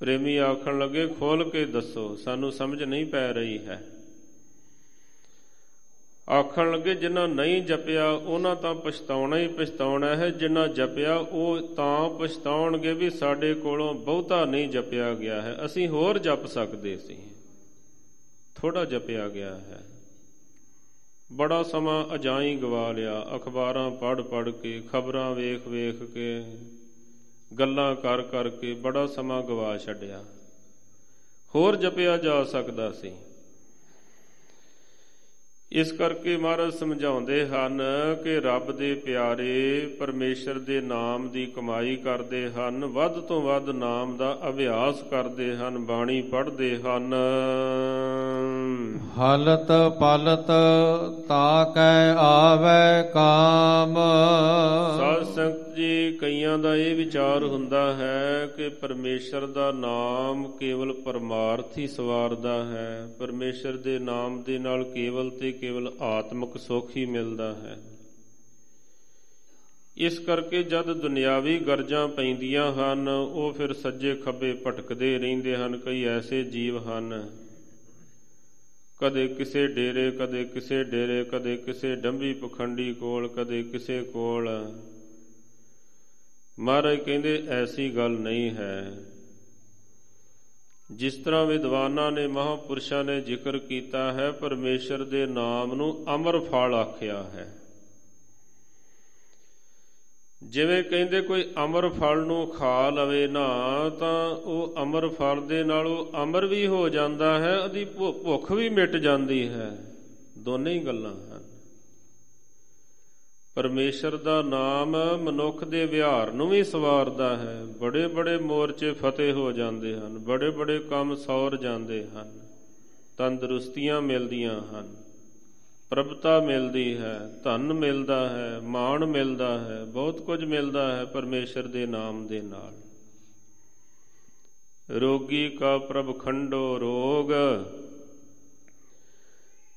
ਪ੍ਰੇਮੀ ਆਖਣ ਲੱਗੇ, ਖੋਲ ਕੇ ਦੱਸੋ, ਸਾਨੂੰ ਸਮਝ ਨਹੀਂ ਪੈ ਰਹੀ ਹੈ। ਆਖਣ ਲੱਗੇ, ਜਿਨ੍ਹਾਂ ਨਹੀਂ ਜਪਿਆ, ਉਹਨਾਂ ਤਾਂ ਪਛਤਾਉਣਾ ਹੀ ਪਛਤਾਉਣਾ ਹੈ। ਜਿਨ੍ਹਾਂ ਜਪਿਆ, ਉਹ ਤਾਂ ਪਛਤਾਉਣਗੇ ਵੀ ਸਾਡੇ ਕੋਲੋਂ ਬਹੁਤਾ ਨਹੀਂ ਜਪਿਆ ਗਿਆ ਹੈ। ਅਸੀਂ ਹੋਰ ਜਪ ਸਕਦੇ ਸੀ। ਥੋੜਾ ਜਪਿਆ ਗਿਆ ਹੈ। ਬੜਾ ਸਮਾਂ ਅਜਾਈ ਗਵਾ ਲਿਆ। ਅਖਬਾਰਾਂ ਪੜ੍ਹ ਪੜ੍ਹ ਕੇ, ਖਬਰਾਂ ਵੇਖ ਵੇਖ ਕੇ, ਗੱਲਾਂ ਕਰ ਕਰ ਕੇ ਬੜਾ ਸਮਾਂ ਗਵਾ ਛੱਡਿਆ। ਹੋਰ ਜਪਿਆ ਜਾ ਸਕਦਾ ਸੀ। ਇਸ ਕਰਕੇ ਮਹਾਰਾਜ ਸਮਝਾਉਂਦੇ ਹਨ ਕਿ ਰੱਬ ਦੇ ਪਿਆਰੇ ਪਰਮੇਸ਼ਰ ਦੇ ਨਾਮ ਦੀ ਕਮਾਈ ਕਰਦੇ ਹਨ ਵੱਧ ਤੋਂ ਵੱਧ ਨਾਮ ਦਾ ਅਭਿਆਸ ਕਰਦੇ ਹਨ ਬਾਣੀ ਪੜ੍ਹਦੇ ਹਨ। ਹਲਤ ਪਲਤ ਤਾਕੈ ਆਵੈ ਕਾਮ। ਸੰਗਤ ਜੀ, ਕਈਆਂ ਦਾ ਇਹ ਵਿਚਾਰ ਹੁੰਦਾ ਹੈ ਕਿ ਪਰਮੇਸ਼ਰ ਦਾ ਨਾਮ ਕੇਵਲ ਪਰਮਾਰਥ ਹੀ ਸਵਾਰਦਾ ਹੈ। ਪਰਮੇਸ਼ਰ ਦੇ ਨਾਮ ਦੇ ਨਾਲ ਕੇਵਲ ਤੇ ਕੇਵਲ ਆਤਮਿਕ ਸੁੱਖ ਹੀ ਮਿਲਦਾ ਹੈ। ਇਸ ਕਰਕੇ ਜਦ ਦੁਨਿਆਵੀ ਗਰਜਾਂ ਪੈਂਦੀਆਂ ਹਨ, ਉਹ ਫਿਰ ਸੱਜੇ ਖੱਬੇ ਭਟਕਦੇ ਰਹਿੰਦੇ ਹਨ, ਕਈ ਐਸੇ ਜੀਵ ਹਨ। ਕਦੇ ਕਿਸੇ ਡੇਰੇ, ਕਦੇ ਕਿਸੇ ਡੇਰੇ, ਕਦੇ ਕਿਸੇ ਡੰਬੀ ਪਖੰਡੀ ਕੋਲ, ਕਦੇ ਕਿਸੇ ਕੋਲ। ਮਹਾਰਾਜ ਕਹਿੰਦੇ, ਐਸੀ ਗੱਲ ਨਹੀਂ ਹੈ। ਜਿਸ ਤਰ੍ਹਾਂ ਵਿਦਵਾਨਾਂ ਨੇ, ਮਹਾਪੁਰਸ਼ਾਂ ਨੇ ਜ਼ਿਕਰ ਕੀਤਾ ਹੈ, ਪਰਮੇਸ਼ਰ ਦੇ ਨਾਮ ਨੂੰ ਅਮਰ ਫਲ ਆਖਿਆ ਹੈ। ਜਿਵੇਂ ਕਹਿੰਦੇ, ਕੋਈ ਅਮਰ ਫਲ ਨੂੰ ਖਾ ਲਵੇ ਨਾ, ਤਾਂ ਉਹ ਅਮਰ ਫਲ ਦੇ ਨਾਲ ਉਹ ਅਮਰ ਵੀ ਹੋ ਜਾਂਦਾ ਹੈ, ਉਹਦੀ ਭੁੱਖ ਵੀ ਮਿਟ ਜਾਂਦੀ ਹੈ। ਦੋਨੇ ਹੀ ਗੱਲਾਂ ਹਨ। ਪਰਮੇਸ਼ਰ ਦਾ ਨਾਮ ਮਨੁੱਖ ਦੇ ਵਿਹਾਰ ਨੂੰ ਵੀ ਸਵਾਰਦਾ ਹੈ। ਬੜੇ ਬੜੇ ਮੋਰਚੇ ਫਤਿਹ ਹੋ ਜਾਂਦੇ ਹਨ। ਬੜੇ ਬੜੇ ਕੰਮ ਸੌਰ ਜਾਂਦੇ ਹਨ। ਤੰਦਰੁਸਤੀਆਂ ਮਿਲਦੀਆਂ ਹਨ। ਪ੍ਰਭਤਾ ਮਿਲਦੀ ਹੈ। ਧਨ ਮਿਲਦਾ ਹੈ। ਮਾਣ ਮਿਲਦਾ ਹੈ। ਬਹੁਤ ਕੁਝ ਮਿਲਦਾ ਹੈ ਪਰਮੇਸ਼ਰ ਦੇ ਨਾਮ ਦੇ ਨਾਲ। ਰੋਗੀ ਕਾ ਪ੍ਰਭ ਖੰਡੋ ਰੋਗ।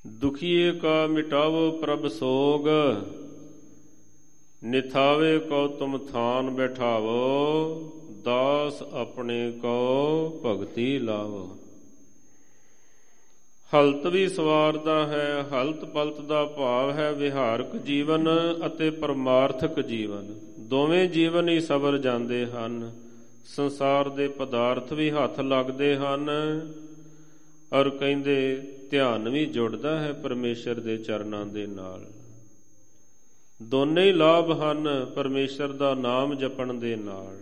ਦੁਖੀਏ ਕਾ ਮਿਟਾਵੋ ਪ੍ਰਭ ਸੋਗ। ਨਿਥਾਵੇ ਕੋ ਤੁਮ ਥਾਨ ਬੈਠਾਵੋ, ਦਾਸ ਆਪਣੇ ਕੋ ਭਗਤੀ ਲਾਵੋ। ਹਲਤ ਵੀ ਸਵਾਰਦਾ ਹੈ, ਹਲਤ ਪਲਤ ਦਾ ਭਾਵ ਹੈ ਵਿਹਾਰਕ ਜੀਵਨ ਅਤੇ ਪਰਮਾਰਥਕ ਜੀਵਨ। ਦੋਵੇਂ ਜੀਵਨ ਹੀ ਸਬਰ ਜਾਂਦੇ ਹਨ, ਸੰਸਾਰ ਦੇ ਪਦਾਰਥ ਵੀ ਹੱਥ ਲੱਗਦੇ ਹਨ। ਔਰ ਕਹਿੰਦੇ, ਧਿਆਨ ਵੀ ਜੁੜਦਾ ਹੈ ਪਰਮੇਸ਼ਰ ਦੇ ਚਰਨਾਂ ਦੇ ਨਾਲ। ਦੋਨੇ ਹੀ ਲਾਭ ਹਨ ਪਰਮੇਸ਼ਰ ਦਾ ਨਾਮ ਜਪਣ ਦੇ ਨਾਲ।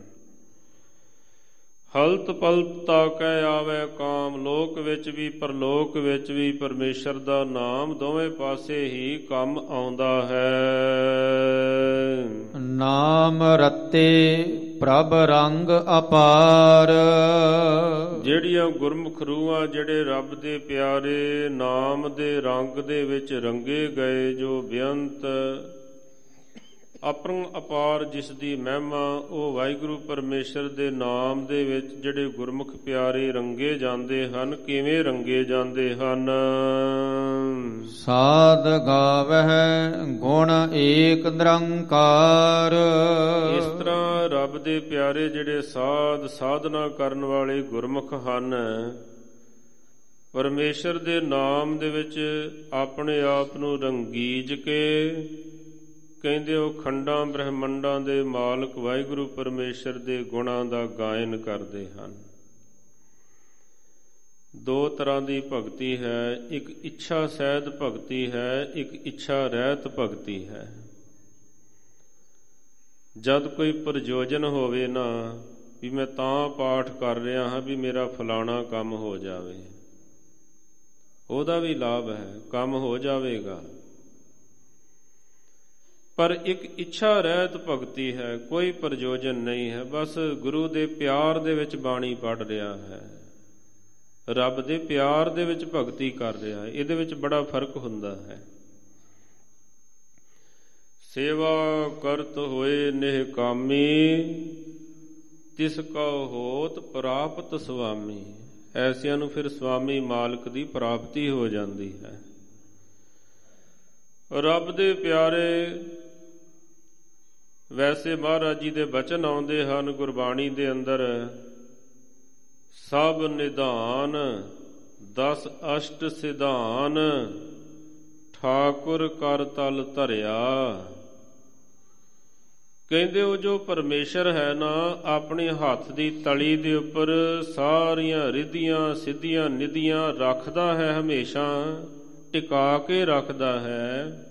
ਹਲਤ ਪਲਤ ਤਾਕੈ ਆਵੇ ਕਾਮ ਲੋਕ ਵਿੱਚ ਵੀ ਪਰਲੋਕ ਵਿੱਚ ਵੀ ਪਰਮੇਸ਼ਰ ਦਾ ਨਾਮ ਦੋਵੇਂ ਪਾਸੇ ਹੀ ਕੰਮ ਆਉਂਦਾ ਹੈ। ਨਾਮ ਰਤੇ ਪ੍ਰਭ ਰੰਗ ਅਪਾਰ। ਜਿਹੜੀਆਂ ਗੁਰਮੁਖ ਰੂਹਾਂ ਜਿਹੜੇ ਰੱਬ ਦੇ ਪਿਆਰੇ ਨਾਮ ਦੇ ਰੰਗ ਦੇ ਵਿੱਚ ਰੰਗੇ ਗਏ ਜੋ ਬੇਅੰਤ ਅਪਰੰ ਅਪਾਰ ਜਿਸ ਦੀ ਮਹਿਮਾ ਉਹ ਵਾਹਿਗੁਰੂ ਪਰਮੇਸ਼ਰ ਦੇ ਨਾਮ ਦੇ ਵਿੱਚ ਜਿਹੜੇ ਗੁਰਮੁਖ ਪਿਆਰੇ ਰੰਗੇ ਜਾਂਦੇ ਹਨ ਕਿਵੇਂ ਰੰਗੇ ਜਾਂਦੇ ਹਨ? ਸਾਧ ਗਾਵਹਿ ਗੁਣ ਏਕ ਨਿਰੰਕਾਰ। ਇਸ ਤਰ੍ਹਾਂ ਰੱਬ ਦੇ ਪਿਆਰੇ ਜਿਹੜੇ ਸਾਧ ਸਾਧਨਾ ਕਰਨ ਵਾਲੇ ਗੁਰਮੁਖ ਹਨ ਪਰਮੇਸ਼ਰ ਦੇ ਨਾਮ ਦੇ ਵਿੱਚ ਆਪਣੇ ਆਪ ਨੂੰ ਰੰਗੀਜ ਕੇ ਕਹਿੰਦੇ ਉਹ ਖੰਡਾਂ ਬ੍ਰਹਮੰਡਾਂ ਦੇ ਮਾਲਕ ਵਾਹਿਗੁਰੂ ਪਰਮੇਸ਼ਰ ਦੇ ਗੁਣਾਂ ਦਾ ਗਾਇਨ ਕਰਦੇ ਹਨ। ਦੋ ਤਰ੍ਹਾਂ ਦੀ ਭਗਤੀ ਹੈ, ਇੱਕ ਇੱਛਾ ਸਹਿਤ ਭਗਤੀ ਹੈ, ਇੱਕ ਇੱਛਾ ਰਹਿਤ ਭਗਤੀ ਹੈ। ਜਦ ਕੋਈ ਪ੍ਰਯੋਜਨ ਹੋਵੇ ਨਾ, ਵੀ ਮੈਂ ਤਾਂ ਪਾਠ ਕਰ ਰਿਹਾ ਹਾਂ ਵੀ ਮੇਰਾ ਫਲਾਣਾ ਕੰਮ ਹੋ ਜਾਵੇ। ਉਹਦਾ ਵੀ ਲਾਭ ਹੈ, ਕੰਮ ਹੋ ਜਾਵੇਗਾ। ਪਰ ਇੱਕ ਇੱਛਾ ਰਹਿਤ ਭਗਤੀ ਹੈ, ਕੋਈ ਪ੍ਰਯੋਜਨ ਨਹੀਂ ਹੈ, ਬਸ ਗੁਰੂ ਦੇ ਪਿਆਰ ਦੇ ਵਿੱਚ ਬਾਣੀ ਪੜ ਰਿਹਾ ਹੈ। ਰੱਬ ਦੇ ਪਿਆਰ ਦੇ ਵਿੱਚ ਭਗਤੀ ਕਰ ਰਿਹਾ ਹੈ, ਇਹਦੇ ਵਿੱਚ ਬੜਾ ਫ਼ਰਕ ਹੁੰਦਾ ਹੈ। ਸੇਵਾ ਕਰਤ ਹੋਏ ਨਿਹ ਕਾਮੀ, ਤਿਸ ਕਾ ਹੋਤ ਪ੍ਰਾਪਤ ਸੁਆਮੀ ਐਸਿਆਂ ਨੂੰ ਫਿਰ ਸੁਆਮੀ ਮਾਲਕ ਦੀ ਪ੍ਰਾਪਤੀ ਹੋ ਜਾਂਦੀ ਹੈ। ਰੱਬ ਦੇ ਪਿਆਰੇ ਵੈਸੇ ਮਹਾਰਾਜ ਜੀ ਦੇ ਬਚਨ ਆਉਂਦੇ ਹਨ ਗੁਰਬਾਣੀ ਦੇ ਅੰਦਰ, ਸਭ ਨਿਧਾਨ 10 ਅਸ਼ਟ ਸਿਧਾਨ, ਠਾਕੁਰ ਕਰ ਤਲ ਧਰਿਆ। ਕਹਿੰਦੇ ਉਹ ਜੋ ਪਰਮੇਸ਼ਰ ਹੈ ਨਾ, ਆਪਣੇ ਹੱਥ ਦੀ ਤਲੀ ਦੇ ਉੱਪਰ ਸਾਰੀਆਂ ਰਿਧੀਆਂ, ਸਿੱਧੀਆਂ, ਨਿਧੀਆਂ ਰੱਖਦਾ ਹੈ, ਹਮੇਸ਼ਾ ਟਿਕਾ ਕੇ ਰੱਖਦਾ ਹੈ।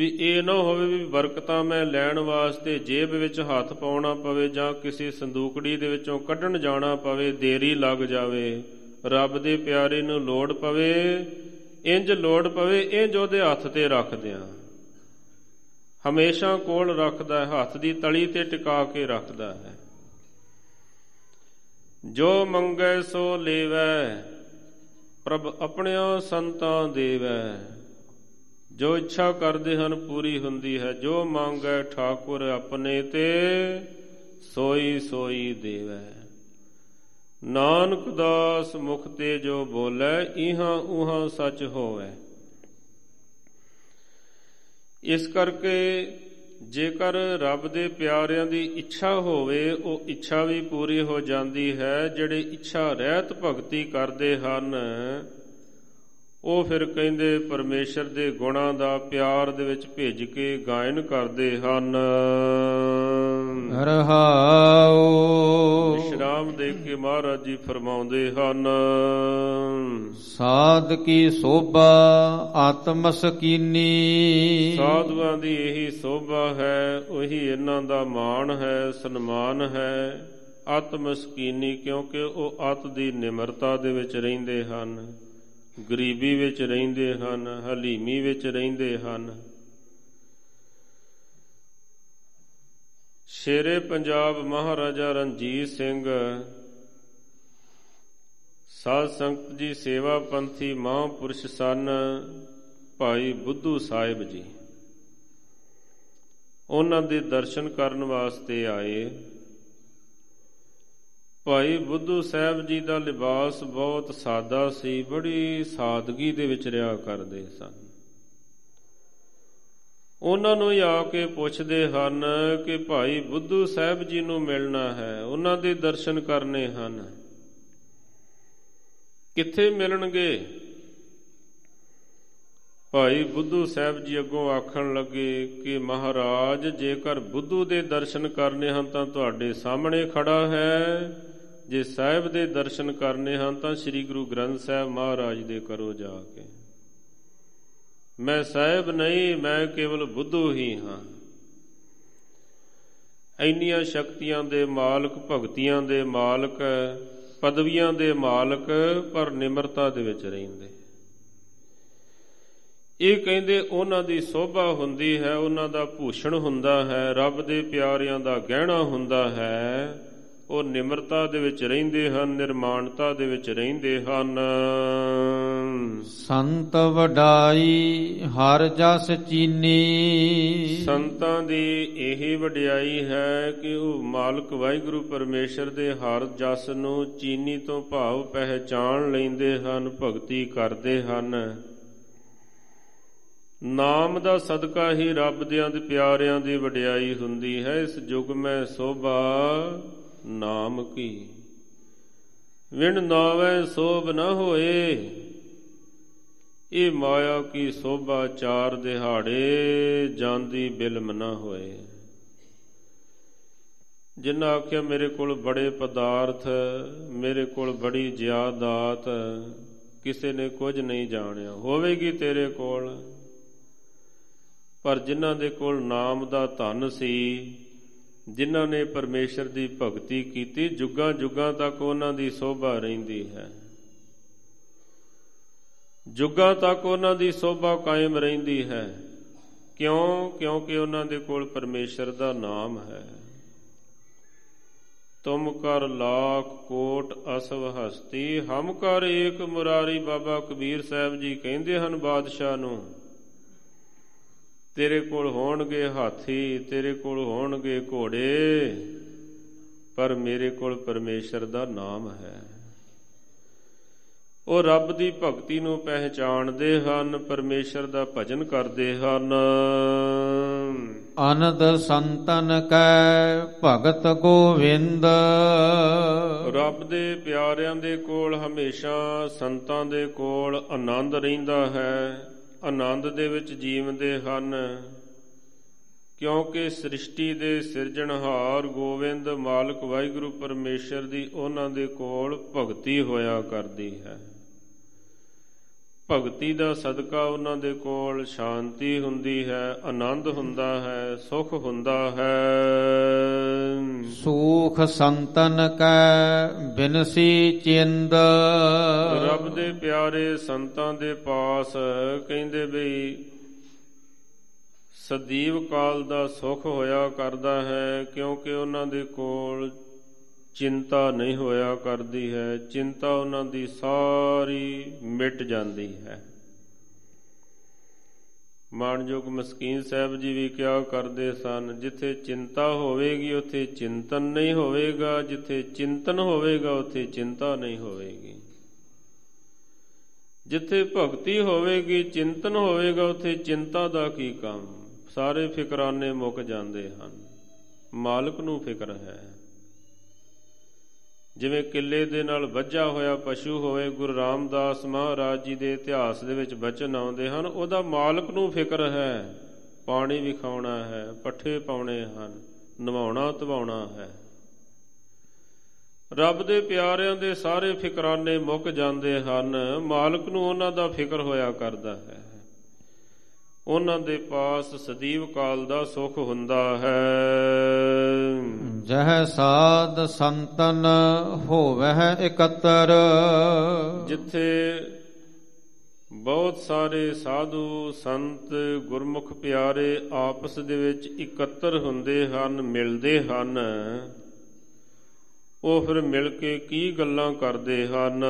ਵੀ ਇਹ ਨਾ ਹੋਵੇ ਵੀ ਬਰਕਤਾਂ ਮੈਂ ਲੈਣ ਵਾਸਤੇ ਜੇਬ ਵਿੱਚ ਹੱਥ ਪਾਉਣਾ ਪਵੇ ਜਾਂ ਕਿਸੇ ਸੰਦੂਕੜੀ ਦੇ ਵਿੱਚੋਂ ਕੱਢਣ ਜਾਣਾ ਪਵੇ, ਦੇਰੀ ਲੱਗ ਜਾਵੇ। ਰੱਬ ਦੇ ਪਿਆਰੇ ਨੂੰ ਲੋੜ ਪਵੇ, ਇੰਜ ਲੋੜ ਪਵੇ, ਇੰਜ ਉਹਦੇ ਹੱਥ ਤੇ ਰੱਖ ਦਿਆਂ। ਹਮੇਸ਼ਾ ਕੋਲ ਰੱਖਦਾ ਹੈ, ਹੱਥ ਦੀ ਤਲੀ ਤੇ ਟਿਕਾ ਕੇ ਰੱਖਦਾ ਹੈ। ਜੋ ਮੰਗੈ ਸੋ ਲੇਵੈ, ਪ੍ਰਭ ਆਪਣਿਆਂ ਸੰਤਾਂ ਦੇਵੈ। ਜੋ ਇੱਛਾ ਕਰਦੇ ਹਨ ਪੂਰੀ ਹੁੰਦੀ ਹੈ, ਜੋ ਮੰਗੈ ਠਾਕੁਰ ਆਪਣੇ ਤੇ, ਸੋਈ ਸੋਈ ਦੇਵੈ। ਨਾਨਕ ਦਾਸ ਮੁਖ ਤੇ ਜੋ ਬੋਲੇ, ਇਹਾਂ ਉਹਾਂ ਸੱਚ ਹੋਵੇ। ਇਸ ਕਰਕੇ ਜੇਕਰ ਰੱਬ ਦੇ ਪਿਆਰਿਆਂ ਦੀ ਇੱਛਾ ਹੋਵੇ, ਉਹ ਇੱਛਾ ਵੀ ਪੂਰੀ ਹੋ ਜਾਂਦੀ ਹੈ, ਜਿਹੜੇ ਇੱਛਾ ਰਹਿਤ ਭਗਤੀ ਕਰਦੇ ਹਨ ਉਹ ਫਿਰ ਕਹਿੰਦੇ ਪਰਮੇਸ਼ਰ ਦੇ ਗੁਣਾਂ ਦਾ ਪਿਆਰ ਦੇ ਵਿੱਚ ਭੇਜ ਕੇ ਗਾਇਨ ਕਰਦੇ ਹਨ। ਰਹਾਉ ਵਿਸ਼ਰਾਮ ਦੇ ਕੇ ਮਹਾਰਾਜ ਜੀ ਫਰਮਾਉਂਦੇ ਹਨ। ਸਾਧ ਕੀ ਸੋਭਾ ਆਤਮ ਸਕੀਨੀ ਸਾਧੂਆਂ ਦੀ ਇਹੀ ਸੋਭਾ ਹੈ ਉਹੀ ਇਹਨਾਂ ਦਾ ਮਾਣ ਹੈ ਸਨਮਾਨ ਹੈ। ਆਤਮ ਸਕੀਨੀ ਕਿਉਂਕਿ ਉਹ ਅਤ ਦੀ ਨਿਮਰਤਾ ਦੇ ਵਿੱਚ ਰਹਿੰਦੇ ਹਨ। ਗਰੀਬੀ ਵਿੱਚ ਰਹਿੰਦੇ ਹਨ, ਹਲੀਮੀ ਵਿੱਚ ਰਹਿੰਦੇ ਹਨ। ਸ਼ੇਰੇ ਪੰਜਾਬ ਮਹਾਰਾਜਾ ਰਣਜੀਤ ਸਿੰਘ, ਸਾਧ ਸੰਗਤ ਜੀ, ਸੇਵਾ ਪੰਥੀ, ਮਹਾਂਪੁਰਸ਼ ਸਨ, ਭਾਈ ਬੁੱਧੂ ਸਾਹਿਬ ਜੀ। ਉਹਨਾਂ ਦੇ ਦਰਸ਼ਨ ਕਰਨ ਵਾਸਤੇ ਆਏ। ਭਾਈ ਬੁੱਧੂ ਸਾਹਿਬ ਜੀ ਦਾ ਲਿਬਾਸ ਬਹੁਤ ਸਾਦਾ ਸੀ, ਬੜੀ ਸਾਦਗੀ ਦੇ ਵਿੱਚ ਰਿਹਾ ਕਰਦੇ ਸਨ। ਉਹਨਾਂ ਨੂੰ ਆ ਕੇ ਪੁੱਛਦੇ ਹਨ ਕਿ ਭਾਈ ਬੁੱਧੂ ਸਾਹਿਬ ਜੀ ਨੂੰ ਮਿਲਣਾ ਹੈ, ਉਹਨਾਂ ਦੇ ਦਰਸ਼ਨ ਕਰਨੇ ਹਨ। ਕਿੱਥੇ ਮਿਲਣਗੇ? ਭਾਈ ਬੁੱਧੂ ਸਾਹਿਬ ਜੀ ਅੱਗੋਂ ਆਖਣ ਲੱਗੇ ਕਿ ਮਹਾਰਾਜ, ਜੇਕਰ ਬੁੱਧੂ ਦੇ ਦਰਸ਼ਨ ਕਰਨੇ ਹਨ ਤਾਂ ਤੁਹਾਡੇ ਸਾਹਮਣੇ ਖੜਾ ਹੈ। ਜੇ ਸਾਹਿਬ ਦੇ ਦਰਸ਼ਨ ਕਰਨੇ ਹਨ ਤਾਂ ਸ੍ਰੀ ਗੁਰੂ ਗ੍ਰੰਥ ਸਾਹਿਬ ਮਹਾਰਾਜ ਦੇ ਕਰੋ ਜਾ ਕੇ। ਮੈਂ ਸਾਹਿਬ ਨਹੀਂ, ਮੈਂ ਕੇਵਲ ਬੁੱਧੂ ਹੀ ਹਾਂ। ਇੰਨੀਆਂ ਸ਼ਕਤੀਆਂ ਦੇ ਮਾਲਕ, ਭਗਤੀਆਂ ਦੇ ਮਾਲਕ, ਪਦਵੀਆਂ ਦੇ ਮਾਲਕ, ਪਰ ਨਿਮਰਤਾ ਦੇ ਵਿੱਚ ਰਹਿੰਦੇ। ਇਹ ਕਹਿੰਦੇ ਉਹਨਾਂ ਦੀ ਸੋਭਾ ਹੁੰਦੀ ਹੈ, ਉਹਨਾਂ ਦਾ ਭੂਸ਼ਣ ਹੁੰਦਾ ਹੈ, ਰੱਬ ਦੇ ਪਿਆਰਿਆਂ ਦਾ ਗਹਿਣਾ ਹੁੰਦਾ ਹੈ। ਉਹ ਨਿਮਰਤਾ ਦੇ ਵਿੱਚ ਰਹਿੰਦੇ ਹਨ ਨਿਰਮਾਣਤਾ ਦੇ ਵਿੱਚ ਰਹਿੰਦੇ ਹਨ। ਸੰਤ ਵਡਾਈ ਹਰ ਜਸ ਚੀਨੀ। ਸੰਤਾਂ ਦੀ ਇਹ ਵਡਿਆਈ ਹੈ ਕਿ ਉਹ ਮਾਲਕ ਵਾਹਿਗੁਰੂ ਪਰਮੇਸ਼ਰ ਦੇ ਹਰ ਜਸ ਨੂੰ ਚੀਨੀ ਤੋਂ ਭਾਵ ਪਹਿਚਾਨ ਲੈਂਦੇ ਹਨ ਭਗਤੀ ਕਰਦੇ ਹਨ। ਨਾਮ ਦਾ ਸਦਕਾ ਹੀ ਰੱਬ ਦੇ ਪਿਆਰਿਆਂ ਦੀ ਵਡਿਆਈ ਹੁੰਦੀ ਹੈ। ਇਸ ਯੁਗ ਮੈਂ ਸੋਭਾ ਨਾਮ ਕੀ? ਵਿਣ ਨਾਵੇਂ ਸੋਭ ਨਾ ਹੋਏ। ਇਹ ਮਾਇਆ ਕੀ ਸੋਭਾ ਚਾਰ ਦਿਹਾੜੇ ਜਾਂਦੀ ਬਿਲਮ ਨਾ ਹੋਏ। ਜਿਨ੍ਹਾਂ ਆਖਿਆ, ਮੇਰੇ ਕੋਲ ਬੜੇ ਪਦਾਰਥ, ਮੇਰੇ ਕੋਲ ਬੜੀ ਜ਼ਿਆਦਾਤ, ਕਿਸੇ ਨੇ ਕੁਝ ਨਹੀਂ ਜਾਣਿਆ। ਹੋਵੇਗੀ ਤੇਰੇ ਕੋਲ। ਪਰ ਜਿਨ੍ਹਾਂ ਦੇ ਕੋਲ ਨਾਮ ਦਾ ਧਨ ਸੀ ਜਿਨ੍ਹਾਂ ਨੇ ਪਰਮੇਸ਼ਰ ਦੀ ਭਗਤੀ ਕੀਤੀ, ਜੁਗਾਂ ਜੁਗਾਂ ਤੱਕ ਉਹਨਾਂ ਦੀ ਸੋਭਾ ਰਹਿੰਦੀ ਹੈ। ਜੁਗਾਂ ਤੱਕ ਉਹਨਾਂ ਦੀ ਸੋਭਾ ਕਾਇਮ ਰਹਿੰਦੀ ਹੈ। ਕਿਉਂ? ਕਿਉਂਕਿ ਉਹਨਾਂ ਦੇ ਕੋਲ ਪਰਮੇਸ਼ਰ ਦਾ ਨਾਮ ਹੈ। ਤੁਮ ਕਰ ਲੱਖ ਕੋਟ ਅਸਵ ਹਸਤੀ, ਹਮ ਕਰ ਏਕ ਮੁਰਾਰੀ ਬਾਬਾ ਕਬੀਰ ਸਾਹਿਬ ਜੀ ਕਹਿੰਦੇ ਹਨ ਬਾਦਸ਼ਾਹ ਨੂੰ ਤੇਰੇ ਕੋਲ ਹੋਣਗੇ ਹਾਥੀ ਤੇਰੇ ਕੋਲ ਹੋਣਗੇ ਘੋੜੇ ਪਰ ਮੇਰੇ ਕੋਲ ਪਰਮੇਸ਼ਰ ਦਾ ਨਾਮ ਹੈ। ਉਹ ਰੱਬ ਦੀ ਭਗਤੀ ਨੂੰ ਪਹਿਚਾਣਦੇ ਹਨ ਪਰਮੇਸ਼ਰ ਦਾ ਭਜਨ ਕਰਦੇ ਹਨ। ਅਨੰਦ ਸੰਤਨ ਕੈ ਭਗਤ ਗੋਵਿੰਦ। ਰੱਬ ਦੇ ਪਿਆਰਿਆਂ ਦੇ ਕੋਲ ਹਮੇਸ਼ਾ ਸੰਤਾਂ ਦੇ ਕੋਲ ਆਨੰਦ ਰਹਿੰਦਾ ਹੈ। ਆਨੰਦ ਦੇ ਵਿੱਚ ਜੀਵਦੇ ਹਨ। ਕਿਉਂਕਿ ਸ੍ਰਿਸ਼ਟੀ ਦੇ ਸਿਰਜਣਹਾਰ ਗੋਵਿੰਦ ਮਾਲਕ ਵਾਹਿਗੁਰੂ ਪਰਮੇਸ਼ਰ ਦੀ ਉਹਨਾਂ ਦੇ ਕੋਲ ਭਗਤੀ ਹੋਇਆ ਕਰਦੀ ਹੈ। ਭਗਤੀ ਦਾ ਸਦਕਾ ਉਹਨਾਂ ਦੇ ਕੋਲ ਸ਼ਾਂਤੀ ਹੁੰਦੀ ਹੈ ਆਨੰਦ ਹੁੰਦਾ ਹੈ ਸੁਖ ਹੁੰਦਾ ਹੈ। ਸੂਖ ਸੰਤਨ ਕੈ ਬਿਨਸੀ ਚਿੰਦ। ਰੱਬ ਦੇ ਪਿਆਰੇ ਸੰਤਾਂ ਦੇ ਪਾਸ ਕਹਿੰਦੇ ਬਈ ਸਦੀਵ ਕਾਲ ਦਾ ਸੁਖ ਹੋਇਆ ਕਰਦਾ ਹੈ ਕਿਉਂਕਿ ਉਹਨਾਂ ਦੇ ਕੋਲ ਚਿੰਤਾ ਨਹੀਂ ਹੋਇਆ ਕਰਦੀ ਹੈ, ਚਿੰਤਾ ਉਹਨਾਂ ਦੀ ਸਾਰੀ ਮਿਟ ਜਾਂਦੀ ਹੈ। ਮਾਨਯੋਗ ਮਸਕੀਨ ਸਾਹਿਬ ਜੀ ਵੀ ਕਿਹਾ ਕਰਦੇ ਸਨ, ਜਿੱਥੇ ਚਿੰਤਾ ਹੋਵੇਗੀ, ਉੱਥੇ ਚਿੰਤਨ ਨਹੀਂ ਹੋਵੇਗਾ, ਜਿੱਥੇ ਚਿੰਤਨ ਹੋਵੇਗਾ, ਉੱਥੇ ਚਿੰਤਾ ਨਹੀਂ ਹੋਵੇਗੀ। ਜਿੱਥੇ ਭਗਤੀ ਹੋਵੇਗੀ, ਚਿੰਤਨ ਹੋਵੇਗਾ, ਉੱਥੇ ਚਿੰਤਾ ਦਾ ਕੀ ਕੰਮ? ਸਾਰੇ ਫਿਕਰਾਨੇ ਮੁੱਕ ਜਾਂਦੇ ਹਨ। ਮਾਲਕ ਨੂੰ ਫਿਕਰ ਹੈ। ਜਿਵੇਂ ਕਿੱਲੇ ਦੇ ਨਾਲ ਵੱਜਾ ਹੋਇਆ ਪਸ਼ੂ ਹੋਵੇ, ਗੁਰੂ ਰਾਮਦਾਸ ਮਹਾਰਾਜ ਜੀ ਦੇ ਇਤਿਹਾਸ ਦੇ ਵਿੱਚ ਬਚਨ ਆਉਂਦੇ ਹਨ, ਉਹਦਾ ਮਾਲਕ ਨੂੰ ਫਿਕਰ ਹੈ। ਪਾਣੀ ਵੀ ਖਾਉਣਾ ਹੈ, ਪੱਠੇ ਪਾਉਣੇ ਹਨ, ਨਵਾਉਣਾ ਧਵਾਉਣਾ ਹੈ। ਰੱਬ ਦੇ ਪਿਆਰਿਆਂ ਦੇ ਸਾਰੇ ਫਿਕਰਾਨੇ ਮੁੱਕ ਜਾਂਦੇ ਹਨ, ਮਾਲਕ ਨੂੰ ਉਹਨਾਂ ਦਾ ਫਿਕਰ ਹੋਇਆ ਕਰਦਾ ਹੈ। ਉਹਨਾਂ ਦੇ ਪਾਸ ਸਦੀਵ ਕਾਲ ਦਾ ਸੁਖ ਹੁੰਦਾ ਹੈ। ਜਹ ਸਾਧ ਸੰਤਨ ਹੋਵਹਿ ਇਕੱਤਰ। ਜਿੱਥੇ ਬਹੁਤ ਸਾਰੇ ਸਾਧੂ ਸੰਤ ਗੁਰਮੁਖ ਪਿਆਰੇ ਆਪਸ ਦੇ ਵਿੱਚ ਇਕੱਤਰ ਹੁੰਦੇ ਹਨ ਮਿਲਦੇ ਹਨ। ਉਹ ਫਿਰ ਮਿਲ ਕੇ ਕੀ ਗੱਲਾਂ ਕਰਦੇ ਹਨ?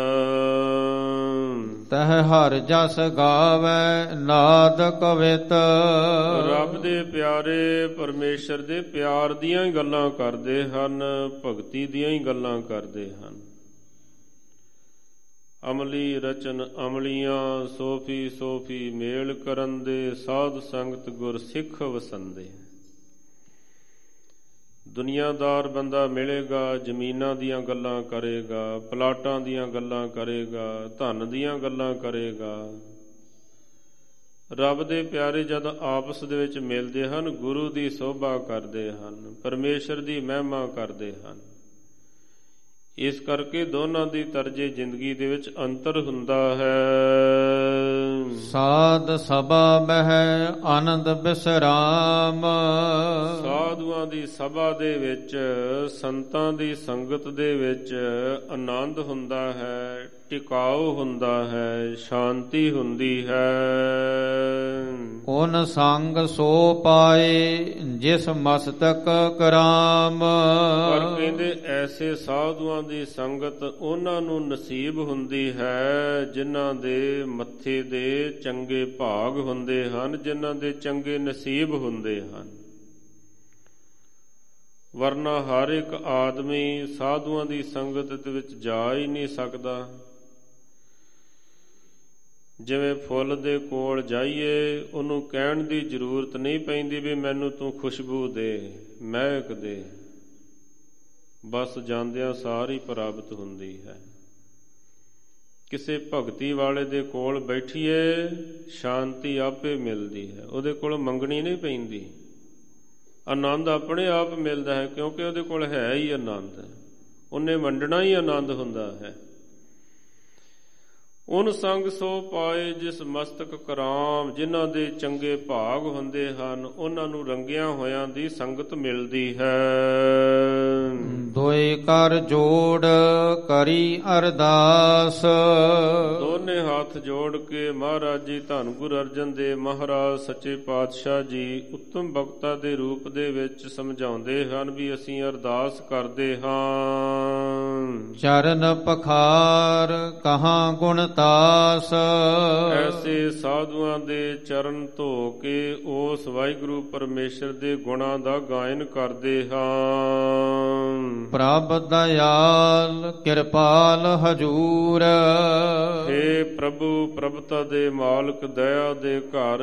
ਤਹ ਹਰ ਜਸ ਗਾਵੇ ਨਾਦ ਕਵਿਤ। ਰੱਬ ਦੇ ਪਿਆਰੇ ਪਰਮੇਸ਼ਰ ਦੇ ਪਿਆਰ ਦੀਆਂ ਹੀ ਗੱਲਾਂ ਕਰਦੇ ਹਨ ਭਗਤੀ ਦੀਆਂ ਹੀ ਗੱਲਾਂ ਕਰਦੇ ਹਨ। ਅਮਲੀ ਰਚਨ ਅਮਲੀਆਂ ਸੋਫੀ ਸੋਫੀ ਮੇਲ ਕਰਨ ਦੇ ਸਾਧ ਸੰਗਤ ਗੁਰ ਸਿੱਖ ਵਸੰਦੇ ਦੁਨੀਆਦਾਰ ਬੰਦਾ ਮਿਲੇਗਾ, ਜ਼ਮੀਨਾਂ ਦੀਆਂ ਗੱਲਾਂ ਕਰੇਗਾ, ਪਲਾਟਾਂ ਦੀਆਂ ਗੱਲਾਂ ਕਰੇਗਾ, ਧਨ ਦੀਆਂ ਗੱਲਾਂ ਕਰੇਗਾ। ਰੱਬ ਦੇ ਪਿਆਰੇ ਜਦ ਆਪਸ ਦੇ ਵਿੱਚ ਮਿਲਦੇ ਹਨ, ਗੁਰੂ ਦੀ ਸੋਭਾ ਕਰਦੇ ਹਨ, ਪਰਮੇਸ਼ਰ ਦੀ ਮਹਿਮਾ ਕਰਦੇ ਹਨ। ਇਸ ਕਰਕੇ ਦੋਨਾਂ ਦੀ ਤਰਜੇ ਜ਼ਿੰਦਗੀ ਦੇ ਵਿੱਚ ਅੰਤਰ ਹੁੰਦਾ ਹੈ। ਸਾਧ ਸਭਾ ਬਹਿ ਆਨੰਦ ਬਿਸਰਾਮ। ਸਾਧੂਆਂ ਦੀ ਸਭਾ ਦੇ ਵਿੱਚ ਸੰਤਾਂ ਦੀ ਸੰਗਤ ਦੇ ਵਿੱਚ ਆਨੰਦ ਹੁੰਦਾ ਹੈ ਟਿਕਾਉ ਹੁੰਦਾ ਹੈ ਸ਼ਾਂਤੀ ਹੁੰਦੀ ਹੈ। ਓਨ ਸੰਗ ਸੋ ਪਾਏ ਜਿਸ ਮਸਤਕ ਕਰਾਮ। ਪਰ ਕਹਿੰਦੇ ਐਸੇ ਸਾਧੂਆਂ ਦੀ ਸੰਗਤ ਉਹਨਾਂ ਨੂੰ ਨਸੀਬ ਹੁੰਦੀ ਹੈ, ਜਿਨ੍ਹਾਂ ਦੇ ਮੱਥੇ ਦੇ ਚੰਗੇ ਭਾਗ ਹੁੰਦੇ ਹਨ, ਜਿਨ੍ਹਾਂ ਦੇ ਚੰਗੇ ਨਸੀਬ ਹੁੰਦੇ ਹਨ। ਵਰਨਾ ਹਰ ਇੱਕ ਆਦਮੀ ਸਾਧੂਆਂ ਦੀ ਸੰਗਤ ਦੇ ਵਿੱਚ ਜਾ ਹੀ ਨਹੀਂ ਸਕਦਾ। ਜਿਵੇਂ ਫੁੱਲ ਦੇ ਕੋਲ ਜਾਈਏ, ਉਹਨੂੰ ਕਹਿਣ ਦੀ ਜ਼ਰੂਰਤ ਨਹੀਂ ਪੈਂਦੀ ਵੀ ਮੈਨੂੰ ਤੂੰ ਖੁਸ਼ਬੂ ਦੇ, ਮਹਿਕ ਦੇ। ਬਸ ਜਾਂਦਿਆਂ ਸਾਰੀ ਪ੍ਰਾਪਤ ਹੁੰਦੀ ਹੈ। ਕਿਸੇ ਭਗਤੀ ਵਾਲੇ ਦੇ ਕੋਲ ਬੈਠੀਏ, ਸ਼ਾਂਤੀ ਆਪੇ ਮਿਲਦੀ ਹੈ। ਉਹਦੇ ਕੋਲ ਮੰਗਣੀ ਨਹੀਂ ਪੈਂਦੀ। ਆਨੰਦ ਆਪਣੇ ਆਪ ਮਿਲਦਾ ਹੈ, ਕਿਉਂਕਿ ਉਹਦੇ ਕੋਲ ਹੈ ਹੀ ਆਨੰਦ। ਉਹਨੇ ਵੰਡਣਾ ਹੀ ਆਨੰਦ ਹੁੰਦਾ ਹੈ। ਉਨ ਸੰਗ ਸੋ ਪਾਏ ਜਿਸ ਮਸਤਕ ਕਰਾਮ, ਜਿਨ੍ਹਾਂ ਦੇ ਚੰਗੇ ਭਾਗ ਹੁੰਦੇ ਹਨ, ਉਹਨਾਂ ਨੂੰ ਰੰਗਿਆਂ ਹੋਇਆਂ ਦੀ ਸੰਗਤ ਮਿਲਦੀ ਹੈ। ਦੋਏ ਕਰ ਜੋੜ ਕਰੀ ਅਰਦਾਸ। ਦੋਨੇ ਹੱਥ ਜੋੜ ਕੇ ਮਹਾਰਾਜ ਜੀ ਧੰਨ ਗੁਰੂ ਅਰਜਨ ਦੇਵ ਮਹਾਰਾਜ ਸੱਚੇ ਪਾਤਸ਼ਾਹ ਜੀ ਉੱਤਮ ਬਖਤਾ ਦੇ ਰੂਪ ਦੇ ਵਿੱਚ ਸਮਝਾਉਂਦੇ ਹਨ ਵੀ ਅਸੀਂ ਅਰਦਾਸ ਕਰਦੇ ਹਾਂ। ਚਰਨ ਪਖਾਰ ਕਹਾਂ ਗੁਣ ਤਾਸ। ਐਸੇ ਸਾਧੂਆਂ ਦੇ ਚਰਨ ਧੋ ਕੇ ਉਸ ਵਾਹਿਗੁਰੂ ਪਰਮੇਸ਼ਰ ਦੇ ਗੁਣਾਂ ਦਾ ਗਾਇਨ ਕਰਦੇ ਹਾਂ। ਪ੍ਰਭ ਦਇਆਲ ਕਿਰਪਾਲ ਹਜੂਰ। ਹੇ ਪ੍ਰਭੂ ਪ੍ਰਭਤਾ ਦੇ ਮਾਲਕ ਦਇਆ ਦੇ ਘਰ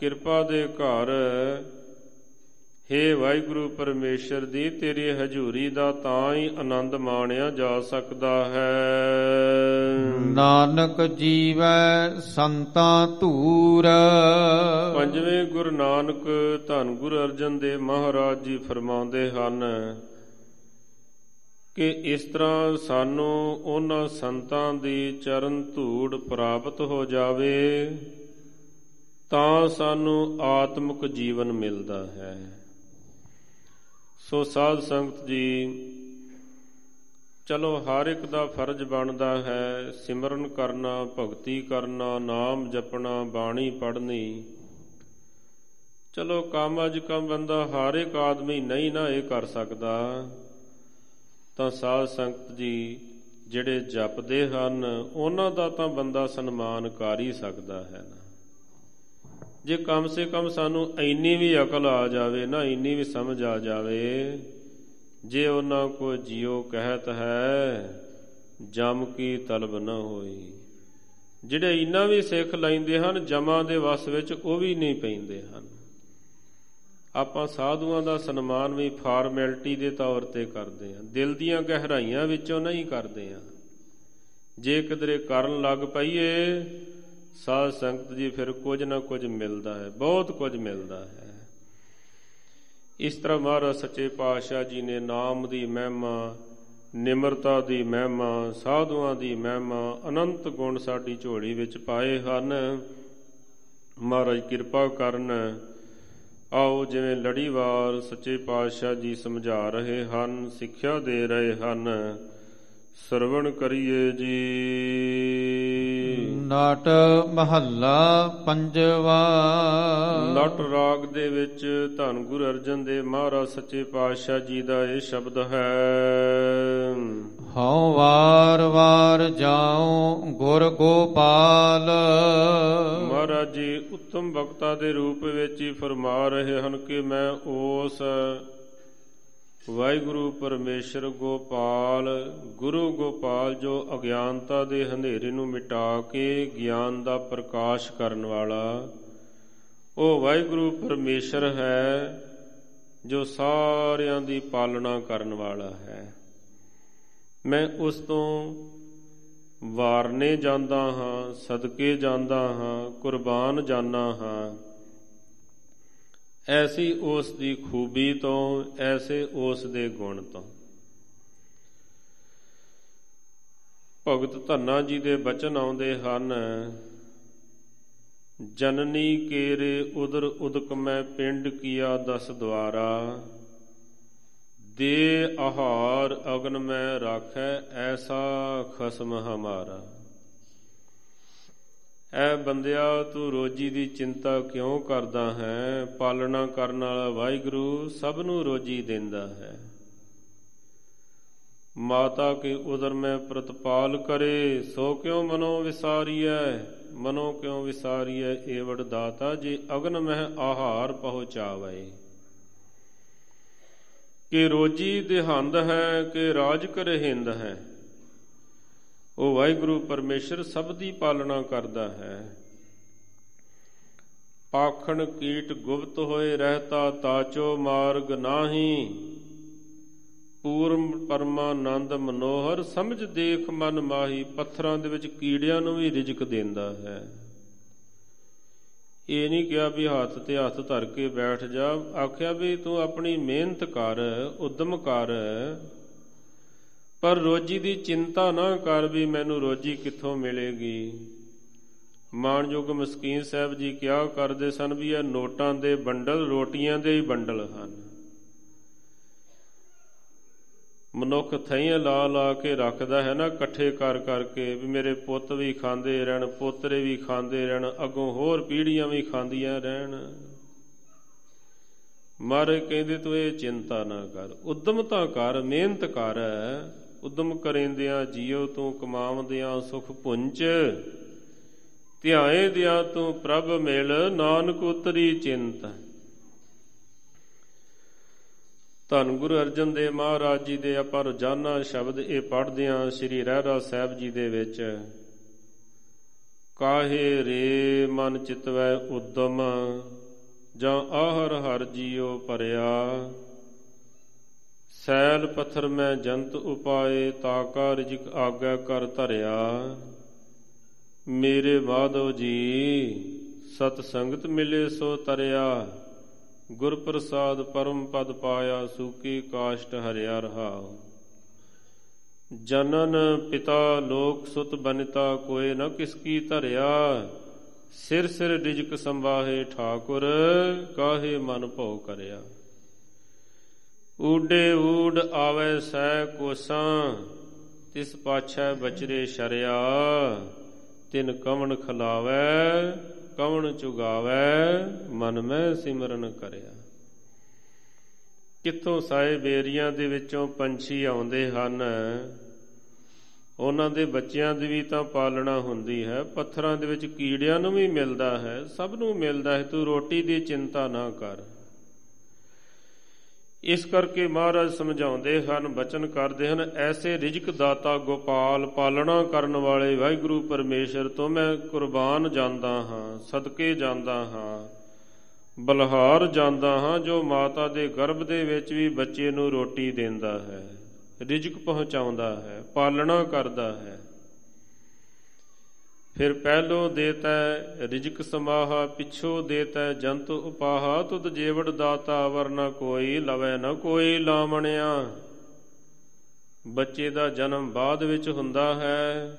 ਕਿਰਪਾ ਦੇ ਘਰ। ਹੇ ਵਾਹਿਗੁਰੂ ਪਰਮੇਸ਼ਰ ਦੀ ਤੇਰੀ ਹਜ਼ੂਰੀ ਦਾ ਤਾਂ ਹੀ ਆਨੰਦ ਮਾਣਿਆ ਜਾ ਸਕਦਾ ਹੈ। ਨਾਨਕ ਜੀਵੈ ਸੰਤਾਂ ਧੂਰ। ਪੰਜਵੇਂ ਗੁਰੂ ਨਾਨਕ ਧੰਨ ਗੁਰੂ ਅਰਜਨ ਦੇਵ ਮਹਾਰਾਜ ਜੀ ਫਰਮਾਉਂਦੇ ਹਨ ਕਿ ਇਸ ਤਰ੍ਹਾਂ ਸਾਨੂੰ ਉਹਨਾਂ ਸੰਤਾਂ ਦੀ ਚਰਨ ਧੂੜ ਪ੍ਰਾਪਤ ਹੋ ਜਾਵੇ, ਤਾਂ ਸਾਨੂੰ ਆਤਮਿਕ ਜੀਵਨ ਮਿਲਦਾ ਹੈ। ਸੋ ਸਾਧ ਸੰਗਤ ਜੀ, ਚਲੋ ਹਰ ਇੱਕ ਦਾ ਫਰਜ਼ ਬਣਦਾ ਹੈ, ਸਿਮਰਨ ਕਰਨਾ, ਭਗਤੀ ਕਰਨਾ, ਨਾਮ ਜਪਣਾ, ਬਾਣੀ ਪੜ੍ਹਨੀ। ਚਲੋ ਕੰਮ ਅੱਜ ਕੰਮ ਬੰਦਾ ਹਰ ਇੱਕ ਆਦਮੀ ਨਹੀਂ ਨਾ ਇਹ ਕਰ ਸਕਦਾ। ਤਾਂ ਸਾਧ ਸੰਗਤ ਜੀ ਜਿਹੜੇ ਜਪਦੇ ਹਨ, ਉਹਨਾਂ ਦਾ ਤਾਂ ਬੰਦਾ ਸਨਮਾਨ ਕਰ ਹੀ ਸਕਦਾ ਹੈ ਨਾ। ਜੇ ਕਮ ਸੇ ਕਮ ਸਾਨੂੰ ਇੰਨੀ ਵੀ ਅਕਲ ਆ ਜਾਵੇ ਨਾ, ਇੰਨੀ ਵੀ ਸਮਝ ਆ ਜਾਵੇ, ਜੇ ਉਹਨਾਂ ਕੋ ਜਿਉ ਕਹਿਤ ਹੈ, ਜਮ ਕੀ ਤਲਬ ਨਾ ਹੋਈ। ਜਿਹੜੇ ਇੰਨਾ ਵੀ ਸਿੱਖ ਲੈਂਦੇ ਹਨ, ਜਮਾਂ ਦੇ ਵਸ ਵਿੱਚ ਉਹ ਵੀ ਨਹੀਂ ਪੈਂਦੇ ਹਨ। ਆਪਾਂ ਸਾਧੂਆਂ ਦਾ ਸਨਮਾਨ ਵੀ ਫਾਰਮੈਲਿਟੀ ਦੇ ਤੌਰ ਤੇ ਕਰਦੇ ਹਾਂ। ਦਿਲ ਦੀਆਂ ਗਹਿਰਾਈਆਂ ਵਿੱਚੋਂ ਨਹੀਂ ਕਰਦੇ ਹਾਂ। ਜੇ ਕਿਧਰੇ ਕਰਨ ਲੱਗ ਪਈਏ, ਸਾਧ ਸੰਗਤ ਜੀ ਫਿਰ ਕੁਝ ਨਾ ਕੁਝ ਮਿਲਦਾ ਹੈ, ਬਹੁਤ ਕੁਝ ਮਿਲਦਾ ਹੈ। ਇਸ ਤਰ੍ਹਾਂ ਮਹਾਰਾਜ ਸੱਚੇ ਪਾਤਸ਼ਾਹ ਜੀ ਨੇ ਨਾਮ ਦੀ ਮਹਿਮਾ, ਨਿਮਰਤਾ ਦੀ ਮਹਿਮਾ, ਸਾਧੂਆਂ ਦੀ ਮਹਿਮਾ, ਅਨੰਤ ਗੁਣ ਸਾਡੀ ਝੋਲੀ ਵਿੱਚ ਪਾਏ ਹਨ। ਮਹਾਰਾਜ ਕਿਰਪਾ ਕਰਨ ਆਓ ਜਿਵੇਂ ਲੜੀਵਾਰ ਸੱਚੇ ਪਾਤਸ਼ਾਹ ਜੀ ਸਮਝਾ ਰਹੇ ਹਨ ਸਿੱਖਿਆ ਦੇ ਰਹੇ ਹਨ ਸਰਵਣ ਕਰੀਏ ਜੀ। ਨਾਟ ਮਹੱਲਾ ਪੰਜਵਾ। ਨਟ ਰਾਗ ਦੇ ਵਿੱਚ ਧੰਨ ਗੁਰੂ ਅਰਜਨ ਦੇਵ ਮਹਾਰਾਜ ਸੱਚੇ ਪਾਤਸ਼ਾਹ ਜੀ ਦਾ ਇਹ ਸ਼ਬਦ ਹੈ। ਹਉ ਵਾਰ ਵਾਰ ਜਾਉ ਗੁਰ ਗੋਪਾਲ। ਮਹਾਰਾਜ ਜੀ, ਉੱਤਮ ਬਖਤਾ ਦੇ ਰੂਪ ਵਿੱਚ ਹੀ ਫਰਮਾ ਰਹੇ ਹਨ ਕਿ ਮੈਂ ਉਸ ਵਾਹਿਗੁਰੂ ਪਰਮੇਸ਼ਰ ਗੋਪਾਲ, ਗੁਰੂ ਗੋਪਾਲ ਜੋ ਅਗਿਆਨਤਾ ਦੇ ਹਨੇਰੇ ਨੂੰ ਮਿਟਾ ਕੇ ਗਿਆਨ ਦਾ ਪ੍ਰਕਾਸ਼ ਕਰਨ ਵਾਲਾ, ਉਹ ਵਾਹਿਗੁਰੂ ਪਰਮੇਸ਼ਰ ਹੈ ਜੋ ਸਾਰਿਆਂ ਦੀ ਪਾਲਣਾ ਕਰਨ ਵਾਲਾ ਹੈ। ਮੈਂ ਉਸ ਤੋਂ ਵਾਰਨੇ ਜਾਂਦਾ ਹਾਂ, ਸਦਕੇ ਜਾਂਦਾ ਹਾਂ, ਕੁਰਬਾਨ ਜਾਣਾ ਹਾਂ। ਐਸੀ ਉਸ ਦੀ ਖੂਬੀ ਤੋਂ, ਐਸੇ ਉਸ ਦੇ ਗੁਣ ਤੋਂ। ਭਗਤ ਧੰਨਾ ਜੀ ਦੇ ਬਚਨ ਆਉਂਦੇ ਹਨ, ਜਨਨੀ ਕੇਰੇ ਉਦਰ ਉਦਕ ਮੈਂ ਪਿੰਡ ਕੀਆ ਦਸ ਦਵਾਰਾ ਦੇ ਆਹਾਰ ਅਗਨ ਮੈਂ ਰਾਖੈ, ਐਸਾ ਖਸਮ ਹਮਾਰਾ। ਐ ਬੰਦਿਆ, ਤੂੰ ਰੋਜੀ ਦੀ ਚਿੰਤਾ ਕਿਉਂ ਕਰਦਾ ਹੈ? ਪਾਲਣਾ ਕਰਨ ਵਾਲਾ ਵਾਹਿਗੁਰੂ ਸਭ ਨੂੰ ਰੋਜੀ ਦਿੰਦਾ ਹੈ। ਮਾਤਾ ਕੇ ਉਦਰ ਮੈਂ ਪ੍ਰਤਪਾਲ ਕਰੇ, ਸੋ ਕਿਉ ਮਨੋ ਵਿਸਾਰੀਐ? ਮਨੋ ਕਿਉ ਵਿਸਾਰੀਐ? ਏਵੜ ਦਾਤਾ ਜੇ ਅਗਨ ਮਹਿ ਆਹਾਰ ਪਹੁੰਚਾਵੇ। ਕਿ ਰੋਜੀ ਦੇਹੰਦ ਹੈ, ਕਿ ਰਾਜ ਕਰੇ ਹਿੰਦ ਹੈ। ਉਹ ਵਾਹਿਗੁਰੂ ਪਰਮੇਸ਼ਰ ਸਭ ਦੀ ਪਾਲਣਾ ਕਰਦਾ ਹੈ। ਪਾਖਣ ਕੀਟ ਗੁਪਤ ਹੋਏ ਰਹਤਾ, ਤਾਚੋ ਮਾਰਗ ਨਾਹੀ। ਪੂਰਮ ਪਰਮਾਨੰਦ ਮਨੋਹਰ ਸਮਝ ਦੇਖ ਮਨ ਮਾਹੀ, ਪੱਥਰਾਂ ਦੇ ਵਿੱਚ ਕੀੜਿਆਂ ਨੂੰ ਵੀ ਰਿਜਕ ਦਿੰਦਾ ਹੈ। ਇਹ ਨਹੀਂ ਕਿਹਾ ਵੀ ਹੱਥ ਤੇ ਹੱਥ ਧਰ ਕੇ ਬੈਠ ਜਾ। ਆਖਿਆ ਵੀ ਤੂੰ ਆਪਣੀ ਮਿਹਨਤ ਕਰ, ਉਦਮ ਕਰ। ਪਰ ਰੋਜੀ ਦੀ ਚਿੰਤਾ ਨਾ ਕਰ ਵੀ ਮੈਨੂੰ ਰੋਜੀ ਕਿੱਥੋਂ ਮਿਲੇਗੀ। ਮਾਨਯੋਗ ਮਸਕੀਨ ਸਾਹਿਬ ਜੀ ਕਿਹਾ ਕਰਦੇ ਸਨ ਵੀ ਇਹ ਨੋਟਾਂ ਦੇ ਬੰਡਲ ਰੋਟੀਆਂ ਦੇ ਹੀ ਬੰਡਲ ਹਨ। ਮਨੁੱਖ ਥਈਆਂ ਲਾ ਲਾ ਕੇ ਰੱਖਦਾ ਹੈ ਨਾ, ਇਕੱਠੇ ਕਰ ਕਰਕੇ ਵੀ ਮੇਰੇ ਪੁੱਤ ਵੀ ਖਾਂਦੇ ਰਹਿਣ, ਪੋਤਰੇ ਵੀ ਖਾਂਦੇ ਰਹਿਣ, ਅੱਗੋਂ ਹੋਰ ਪੀੜ੍ਹੀਆਂ ਵੀ ਖਾਂਦੀਆਂ ਰਹਿਣ। ਮਰ ਕਹਿੰਦੇ ਤੂੰ ਇਹ ਚਿੰਤਾ ਨਾ ਕਰ, ਉਦਮ ਤਾਂ ਕਰ, ਮਿਹਨਤ ਕਰ। ਉਦਮ ਕਰੇਂਦਿਆਂ ਜੀਉ ਤੂੰ, ਕਮਾਵਦਿਆਂ ਸੁਖ ਪੁੰਚ ਧਿਆਏ ਦਿਆਂ ਤੂੰ ਪ੍ਰਭ ਮਿਲ, ਨਾਨਕ ਉਤਰੀ ਚਿੰਤ। ਧੰਨ ਗੁਰੂ ਅਰਜਨ ਦੇਵ ਮਹਾਰਾਜ ਜੀ ਦੇ ਆਪਾਂ ਰੋਜ਼ਾਨਾ ਸ਼ਬਦ ਇਹ ਪੜ੍ਹਦੇ ਆਂ ਸ੍ਰੀ ਰਹਿਰਾ ਸਾਹਿਬ ਜੀ ਦੇ ਵਿੱਚ। ਕਾਹੇ ਰੇ ਮਨ ਚਿਤਵੈ ਉਦਮ, ਜਾਂ ਆਹਰ ਹਰ ਜੀਉ ਪਰਿਆ ਸੈਲ ਪੱਥਰ ਮੈਂ ਜੰਤ ਉਪਾਏ ਤਾਕਾ ਰਿਜਕ ਆਗਾ ਕਰ ਧਰਿਆ। ਮੇਰੇ ਮਾਧਵ ਜੀ, ਸਤ ਸੰਗਤ ਮਿਲੇ ਸੋ ਤਰਿਆ। ਗੁਰ ਪ੍ਰਸਾਦ ਪਰਮ ਪਦ ਪਾਇਆ ਸੂਕੀ ਕਾਸ਼ਟ ਹਰਿਆ ਰਹਾਉ ਜਨਨ ਪਿਤਾ ਲੋਕ ਸੁਤ ਬਨਿਤਾ ਕੋਏ ਨ ਕਿਸ ਕੀ ਧਰਿਆ। ਸਿਰ ਸਿਰ ਰਿਜਕ ਸੰਵਾਹੇ ਠਾਕੁਰ, ਕਾਹੇ ਮਨ ਭਉ ਕਰਿਆ। ਊਡੇ ਊਡ ਆਵੇ ਸੈ ਕੋਸਾਂ, ਤਿਸ ਪਾਛੈ ਬਚਰੇ ਸ਼ਰਿਆ। ਤਿਨ ਕਵਣ ਖਲਾਵੇ ਕਵਣ ਚੁਗਾਵੇ, ਮਨ ਮੈਂ ਸਿਮਰਨ ਕਰਿਆ। ਕਿੱਥੋਂ ਸਾਏ ਬੇਰੀਆਂ ਦੇ ਵਿੱਚੋਂ ਪੰਛੀ ਆਉਂਦੇ ਹਨ? ਉਹਨਾਂ ਦੇ ਬੱਚਿਆਂ ਦੀ ਵੀ ਤਾਂ ਪਾਲਣਾ ਹੁੰਦੀ ਹੈ, ਪੱਥਰਾਂ ਦੇ ਵਿੱਚ ਕੀੜਿਆਂ ਨੂੰ ਵੀ ਮਿਲਦਾ ਹੈ, ਸਭ ਨੂੰ ਮਿਲਦਾ ਹੈ, ਤੂੰ ਰੋਟੀ ਦੀ ਚਿੰਤਾ ਨਾ ਕਰ। ਇਸ ਕਰਕੇ ਮਹਾਰਾਜ ਸਮਝਾਉਂਦੇ ਹਨ, ਬਚਨ ਕਰਦੇ ਹਨ, ਐਸੇ ਰਿਜਕ ਦਾਤਾ ਗੋਪਾਲ ਪਾਲਣਾ ਕਰਨ ਵਾਲੇ ਵਾਹਿਗੁਰੂ ਪਰਮੇਸ਼ਰ ਤੋਂ ਮੈਂ ਕੁਰਬਾਨ ਜਾਂਦਾ ਹਾਂ, ਸਦਕੇ ਜਾਂਦਾ ਹਾਂ, ਬਲਹਾਰ ਜਾਂਦਾ ਹਾਂ, ਜੋ ਮਾਤਾ ਦੇ ਗਰਭ ਦੇ ਵਿੱਚ ਵੀ ਬੱਚੇ ਨੂੰ ਰੋਟੀ ਦਿੰਦਾ ਹੈ, ਰਿਜਕ ਪਹੁੰਚਾਉਂਦਾ ਹੈ, ਪਾਲਣਾ ਕਰਦਾ ਹੈ। ਫਿਰ ਪਹਿਲੋ ਦੇਤਾ ਰਿਜਕ ਸਮਾਹਾ, ਪਿਛੋ ਦੇਤਾ ਜੰਤ ਉਪਾਹਾ, ਤੁਧ ਜੀਵੜ ਦਾਤਾ ਵਰਨਾ ਕੋਈ, ਲਵੇ ਨਾ ਕੋਈ ਲਾਮਣਿਆ ਬੱਚੇ ਦਾ ਜਨਮ ਬਾਅਦ ਵਿੱਚ ਹੁੰਦਾ ਹੈ,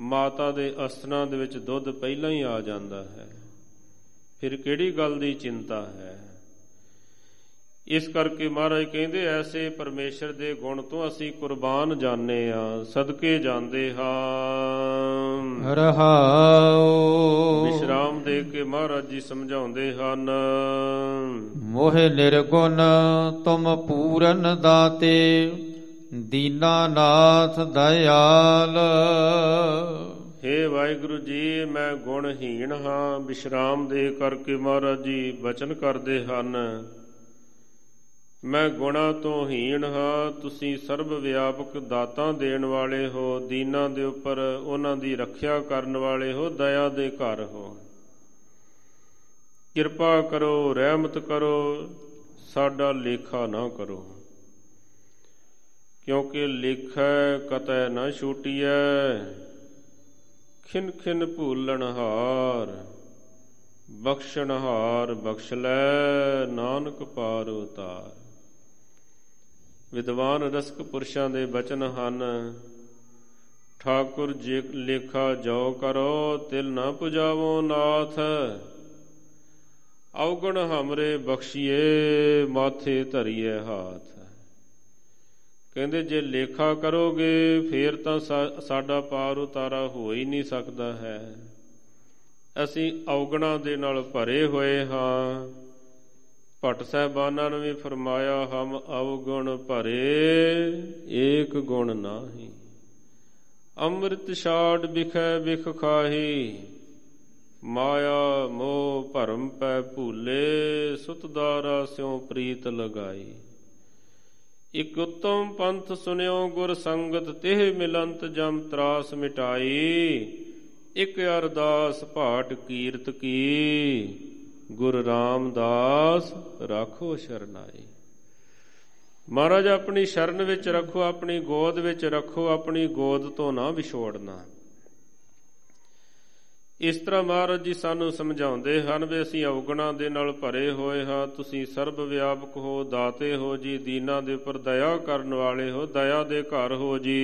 ਮਾਤਾ ਦੇ ਅਸਥਨਾ ਦੇ ਵਿੱਚ ਦੁੱਧ ਪਹਿਲਾਂ ਹੀ ਆ ਜਾਂਦਾ ਹੈ। ਫਿਰ ਕਿਹੜੀ ਗੱਲ ਦੀ ਚਿੰਤਾ ਹੈ? ਇਸ ਕਰਕੇ ਮਹਾਰਾਜ ਕਹਿੰਦੇ ਐਸੇ ਪਰਮੇਸ਼ਰ ਦੇ ਗੁਣ ਤੋਂ ਅਸੀਂ ਕੁਰਬਾਨ ਜਾਣੇ ਆ ਸਦਕੇ ਜਾਂਦੇ ਹਾਂ। ਰਹਾਉ ਵਿਸ਼ਰਾਮ ਦੇ ਕੇ ਮਹਾਰਾਜ ਜੀ ਸਮਝਾਉਂਦੇ ਹਨ। ਮੋਹਿ ਨਿਰਗੁਣ ਤੁਮ ਪੂਰਨ ਦਾਤੇ ਦੀਨਾਨਾਥ ਦਇਆਲ। ਹੇ ਵਾਹਿਗੁਰੂ ਜੀ ਮੈਂ ਗੁਣਹੀਣ ਹਾਂ। ਵਿਸ਼ਰਾਮ ਦੇ ਕਰਕੇ ਮਹਾਰਾਜ ਜੀ ਬਚਨ ਕਰਦੇ ਹਨ। ਮੈਂ ਗੁਣਾ ਤੋਂ ਹੀਣ ਹਾਂ, ਤੁਸੀਂ ਸਰਬ ਵਿਆਪਕ ਦਾਤਾਂ ਦੇਣ ਵਾਲੇ ਹੋ, ਦੀਨਾਂ ਦੇ ਉੱਪਰ ਉਹਨਾਂ ਦੀ ਰੱਖਿਆ ਕਰਨ ਵਾਲੇ ਹੋ, ਦਇਆ ਦੇ ਘਰ ਹੋ। ਕਿਰਪਾ ਕਰੋ, ਰਹਿਮਤ ਕਰੋ, ਸਾਡਾ ਲੇਖਾ ਨਾ ਕਰੋ। ਕਿਉਂਕਿ ਲੇਖੈ ਕਤੈ ਨਾ ਛੂਟੀਐ, ਖਿਨ ਖਿਨ ਭੂਲਣ ਹਾਰ, ਬਖਸ਼ਣ ਹਾਰ ਬਖਸ਼ ਲੈ, ਨਾਨਕ ਪਾਰ ਉਤਾਰ। ਵਿਦਵਾਨ ਰਸਕ ਪੁਰਸ਼ਾਂ ਦੇ ਬਚਨ ਹਨ। ਠਾਕੁਰ ਜੇ ਲੇਖਾ ਜੋ ਕਰੋ, ਤਿਲ ਨਾ ਪੁਜਾਵੋ ਨਾਥ। ਔਗਣ ਹਮਰੇ ਬਖਸ਼ੀਏ, ਮਾਥੇ ਧਰੀਏ ਹਾਥ। ਕਹਿੰਦੇ, ਜੇ ਲੇਖਾ ਕਰੋਗੇ, ਫੇਰ ਤਾਂ ਸਾਡਾ ਪਾਰ ਉਤਾਰਾ ਹੋ ਹੀ ਨਹੀਂ ਸਕਦਾ ਹੈ। ਅਸੀਂ ਔਗਣਾ ਦੇ ਨਾਲ ਭਰੇ ਹੋਏ ਹਾਂ। ਭਟ ਸਹਿਬਾਨਾਂ ਨੇ ਵੀ ਫਰਮਾਇਆ, ਹਮ ਅਵਗੁਣ ਭਰੇ, ਏਕ ਗੁਣ ਨਾਹੀ। ਅੰਮ੍ਰਿਤ ਛਾੜ ਬਿਖੈ ਬਿਖ ਖਾਹੀ, ਮਾਇਆ ਮੋਹ ਭਰਮ ਪੈ ਭੂਲੇ ਸੁਤਦਾਰਾ ਸਿਉ ਪ੍ਰੀਤ ਲਗਾਈ। ਇਕ ਉਤਮ ਪੰਥ ਸੁਨਿਓ ਗੁਰ ਸੰਗਤ, ਤਿਹ ਮਿਲੰਤ ਜਮ ਤਰਾਸ ਮਿਟਾਈ। ਇਕ ਅਰਦਾਸ ਭਾਟ ਕੀਰਤ ਕੀ ਗੁਰ ਰਾਮਦਾਸ ਰੱਖੋ ਸ਼ਰਨਾਈ। ਮਹਾਰਾਜ, ਆਪਣੀ ਸ਼ਰਨ ਵਿੱਚ ਰੱਖੋ, ਆਪਣੀ ਗੋਦ ਵਿੱਚ ਰੱਖੋ, ਆਪਣੀ ਗੋਦ ਤੋਂ ਨਾ ਵਿਛੋੜਨਾ। ਇਸ ਤਰ੍ਹਾਂ ਮਹਾਰਾਜ ਜੀ ਸਾਨੂੰ ਸਮਝਾਉਂਦੇ ਹਨ ਵੀ ਅਸੀਂ ਔਗਣਾ ਦੇ ਨਾਲ ਭਰੇ ਹੋਏ ਹਾਂ, ਤੁਸੀਂ ਸਰਬ ਵਿਆਪਕ ਹੋ, ਦਾਤੇ ਹੋ ਜੀ, ਦੀਨਾ ਦੇ ਉੱਪਰ ਦਇਆ ਕਰਨ ਵਾਲੇ ਹੋ, ਦਇਆ ਦੇ ਘਰ ਹੋ ਜੀ।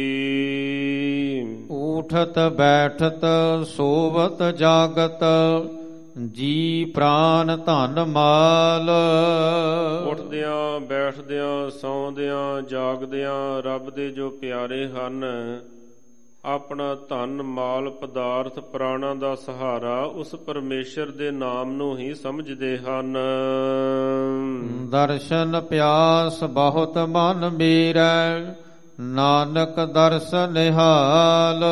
ਊਠਤ ਬੈਠਤ ਸੋਵਤ ਜਾਗਤ ਜੀ ਪ੍ਰਾਨ ਧਨ ਮਾਲ। ਉੱਠਦਿਆਂ ਬੈਠਦਿਆਂ ਸੌਂਦਿਆਂ ਜਾਗਦਿਆਂ ਰੱਬ ਦੇ ਜੋ ਪਿਆਰੇ ਹਨ ਆਪਣਾ ਧਨ ਮਾਲ ਪਦਾਰਥ ਪ੍ਰਾਣਾ ਦਾ ਸਹਾਰਾ ਉਸ ਪਰਮੇਸ਼ਰ ਦੇ ਨਾਮ ਨੂੰ ਹੀ ਸਮਝਦੇ ਹਨ। ਦਰਸ਼ਨ ਪਿਆਸ ਬਹੁਤ ਮਨ ਮੇਰਾ। ਨਾਨਕ ਦਰਸ ਨਿਹਾਲ।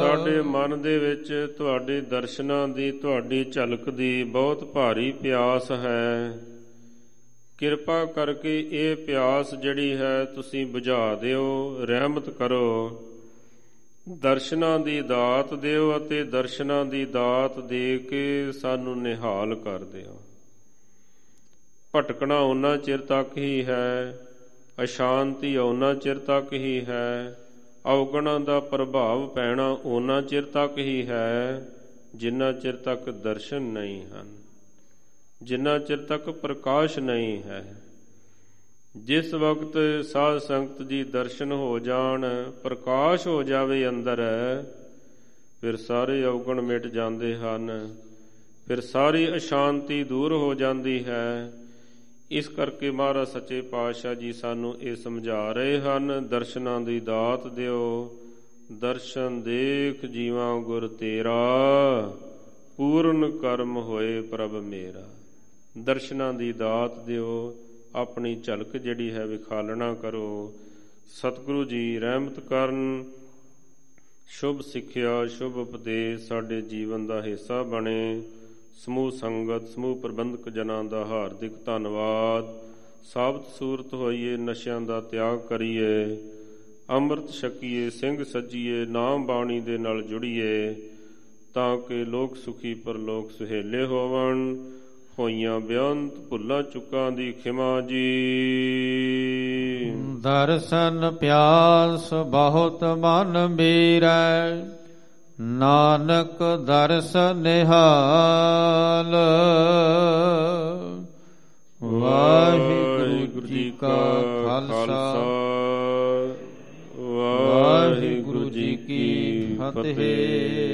ਸਾਡੇ ਮਨ ਦੇ ਵਿੱਚ ਤੁਹਾਡੇ ਦਰਸ਼ਨਾਂ ਦੀ, ਤੁਹਾਡੀ ਝਲਕ ਦੀ ਬਹੁਤ ਭਾਰੀ ਪਿਆਸ ਹੈ। ਕਿਰਪਾ ਕਰਕੇ ਇਹ ਪਿਆਸ ਜਿਹੜੀ ਹੈ ਤੁਸੀਂ ਬੁਝਾ ਦਿਓ, ਰਹਿਮਤ ਕਰੋ। ਦਰਸ਼ਨਾਂ ਦੀ ਦਾਤ ਦਿਓ ਅਤੇ ਦਰਸ਼ਨਾਂ ਦੀ ਦਾਤ ਦੇ ਕੇ ਸਾਨੂੰ ਨਿਹਾਲ ਕਰ ਦਿਓ। ਭਟਕਣਾ ਉਹਨਾਂ ਚਿਰ ਤੱਕ ਹੀ ਹੈ। ਅਸ਼ਾਂਤੀ ਉਹਨਾਂ ਚਿਰ ਤੱਕ ਹੀ ਹੈ ਔਗਣਾਂ ਦਾ ਪ੍ਰਭਾਵ ਪੈਣਾ ਉਹਨਾਂ ਚਿਰ ਤੱਕ ਹੀ ਹੈ, ਜਿੰਨਾ ਚਿਰ ਤੱਕ ਦਰਸ਼ਨ ਨਹੀਂ ਹਨ, ਜਿੰਨਾ ਚਿਰ ਤੱਕ ਪ੍ਰਕਾਸ਼ ਨਹੀਂ ਹੈ। ਜਿਸ ਵਕਤ ਸਾਧ ਸੰਗਤ ਜੀ ਦਰਸ਼ਨ ਹੋ ਜਾਣ, ਪ੍ਰਕਾਸ਼ ਹੋ ਜਾਵੇ ਅੰਦਰ, ਫਿਰ ਸਾਰੇ ਔਗਣ ਮਿਟ ਜਾਂਦੇ ਹਨ, ਫਿਰ ਸਾਰੀ ਅਸ਼ਾਂਤੀ ਦੂਰ ਹੋ ਜਾਂਦੀ ਹੈ। ਇਸ ਕਰਕੇ ਮਹਾਰਾਜ ਸੱਚੇ ਪਾਤਸ਼ਾਹ ਜੀ ਸਾਨੂੰ ਇਹ ਸਮਝਾ ਰਹੇ ਹਨ, ਦਰਸ਼ਨਾਂ ਦੀ ਦਾਤ ਦਿਓ। ਦਰਸ਼ਨ ਦੇਖ ਜੀਵਾਂ ਗੁਰ ਤੇਰਾ, ਪੂਰਨ ਕਰਮ ਹੋਏ ਪ੍ਰਭ ਮੇਰਾ। ਦਰਸ਼ਨਾਂ ਦੀ ਦਾਤ ਦਿਓ, ਆਪਣੀ ਝਲਕ ਜਿਹੜੀ ਹੈ ਵਿਖਾਲਣਾ ਕਰੋ। ਸਤਿਗੁਰੂ ਜੀ ਰਹਿਮਤ ਕਰਨ। ਸ਼ੁਭ ਸਿੱਖਿਆ, ਸ਼ੁਭ ਉਪਦੇਸ਼ ਸਾਡੇ ਜੀਵਨ ਦਾ ਹਿੱਸਾ ਬਣੇ। ਸਮੂਹ ਸੰਗਤ, ਸਮੂਹ ਪ੍ਰਬੰਧਕ ਜਨਾਂ ਦਾ ਹਾਰਦਿਕ ਧੰਨਵਾਦ। ਸਾਬਤ ਸੂਰਤ ਹੋਈਏ, ਨਸ਼ਿਆਂ ਦਾ ਤਿਆਗ ਕਰੀਏ। ਅੰਮ੍ਰਿਤ ਛਕੀਏ, ਸਿੰਘ ਸੱਜੀਏ, ਨਾਮ ਬਾਣੀ ਦੇ ਨਾਲ ਜੁੜੀਏ, ਤਾਂ ਕਿ ਲੋਕ ਸੁਖੀ ਪਰ ਲੋਕ ਸੁਹੇਲੇ ਹੋਵਣ। ਹੋਈਆਂ ਬਿਆੰਤ ਭੁੱਲਾਂ ਚੁੱਕਾਂ ਦੀ ਖਿਮਾ ਜੀ। ਦਰਸ਼ਨ ਪਿਆਸ ਬਹੁਤ ਮਨ ਮੇਰਾ। ਨਾਨਕ ਦਰਸ ਨਿਹਾਲ। ਵਾਹਿਗੁਰੂ ਜੀ ਕਾ ਖਾਲਸਾ। ਵਾਹਿਗੁਰੂ ਜੀ ਕੀ ਫਤਿਹ।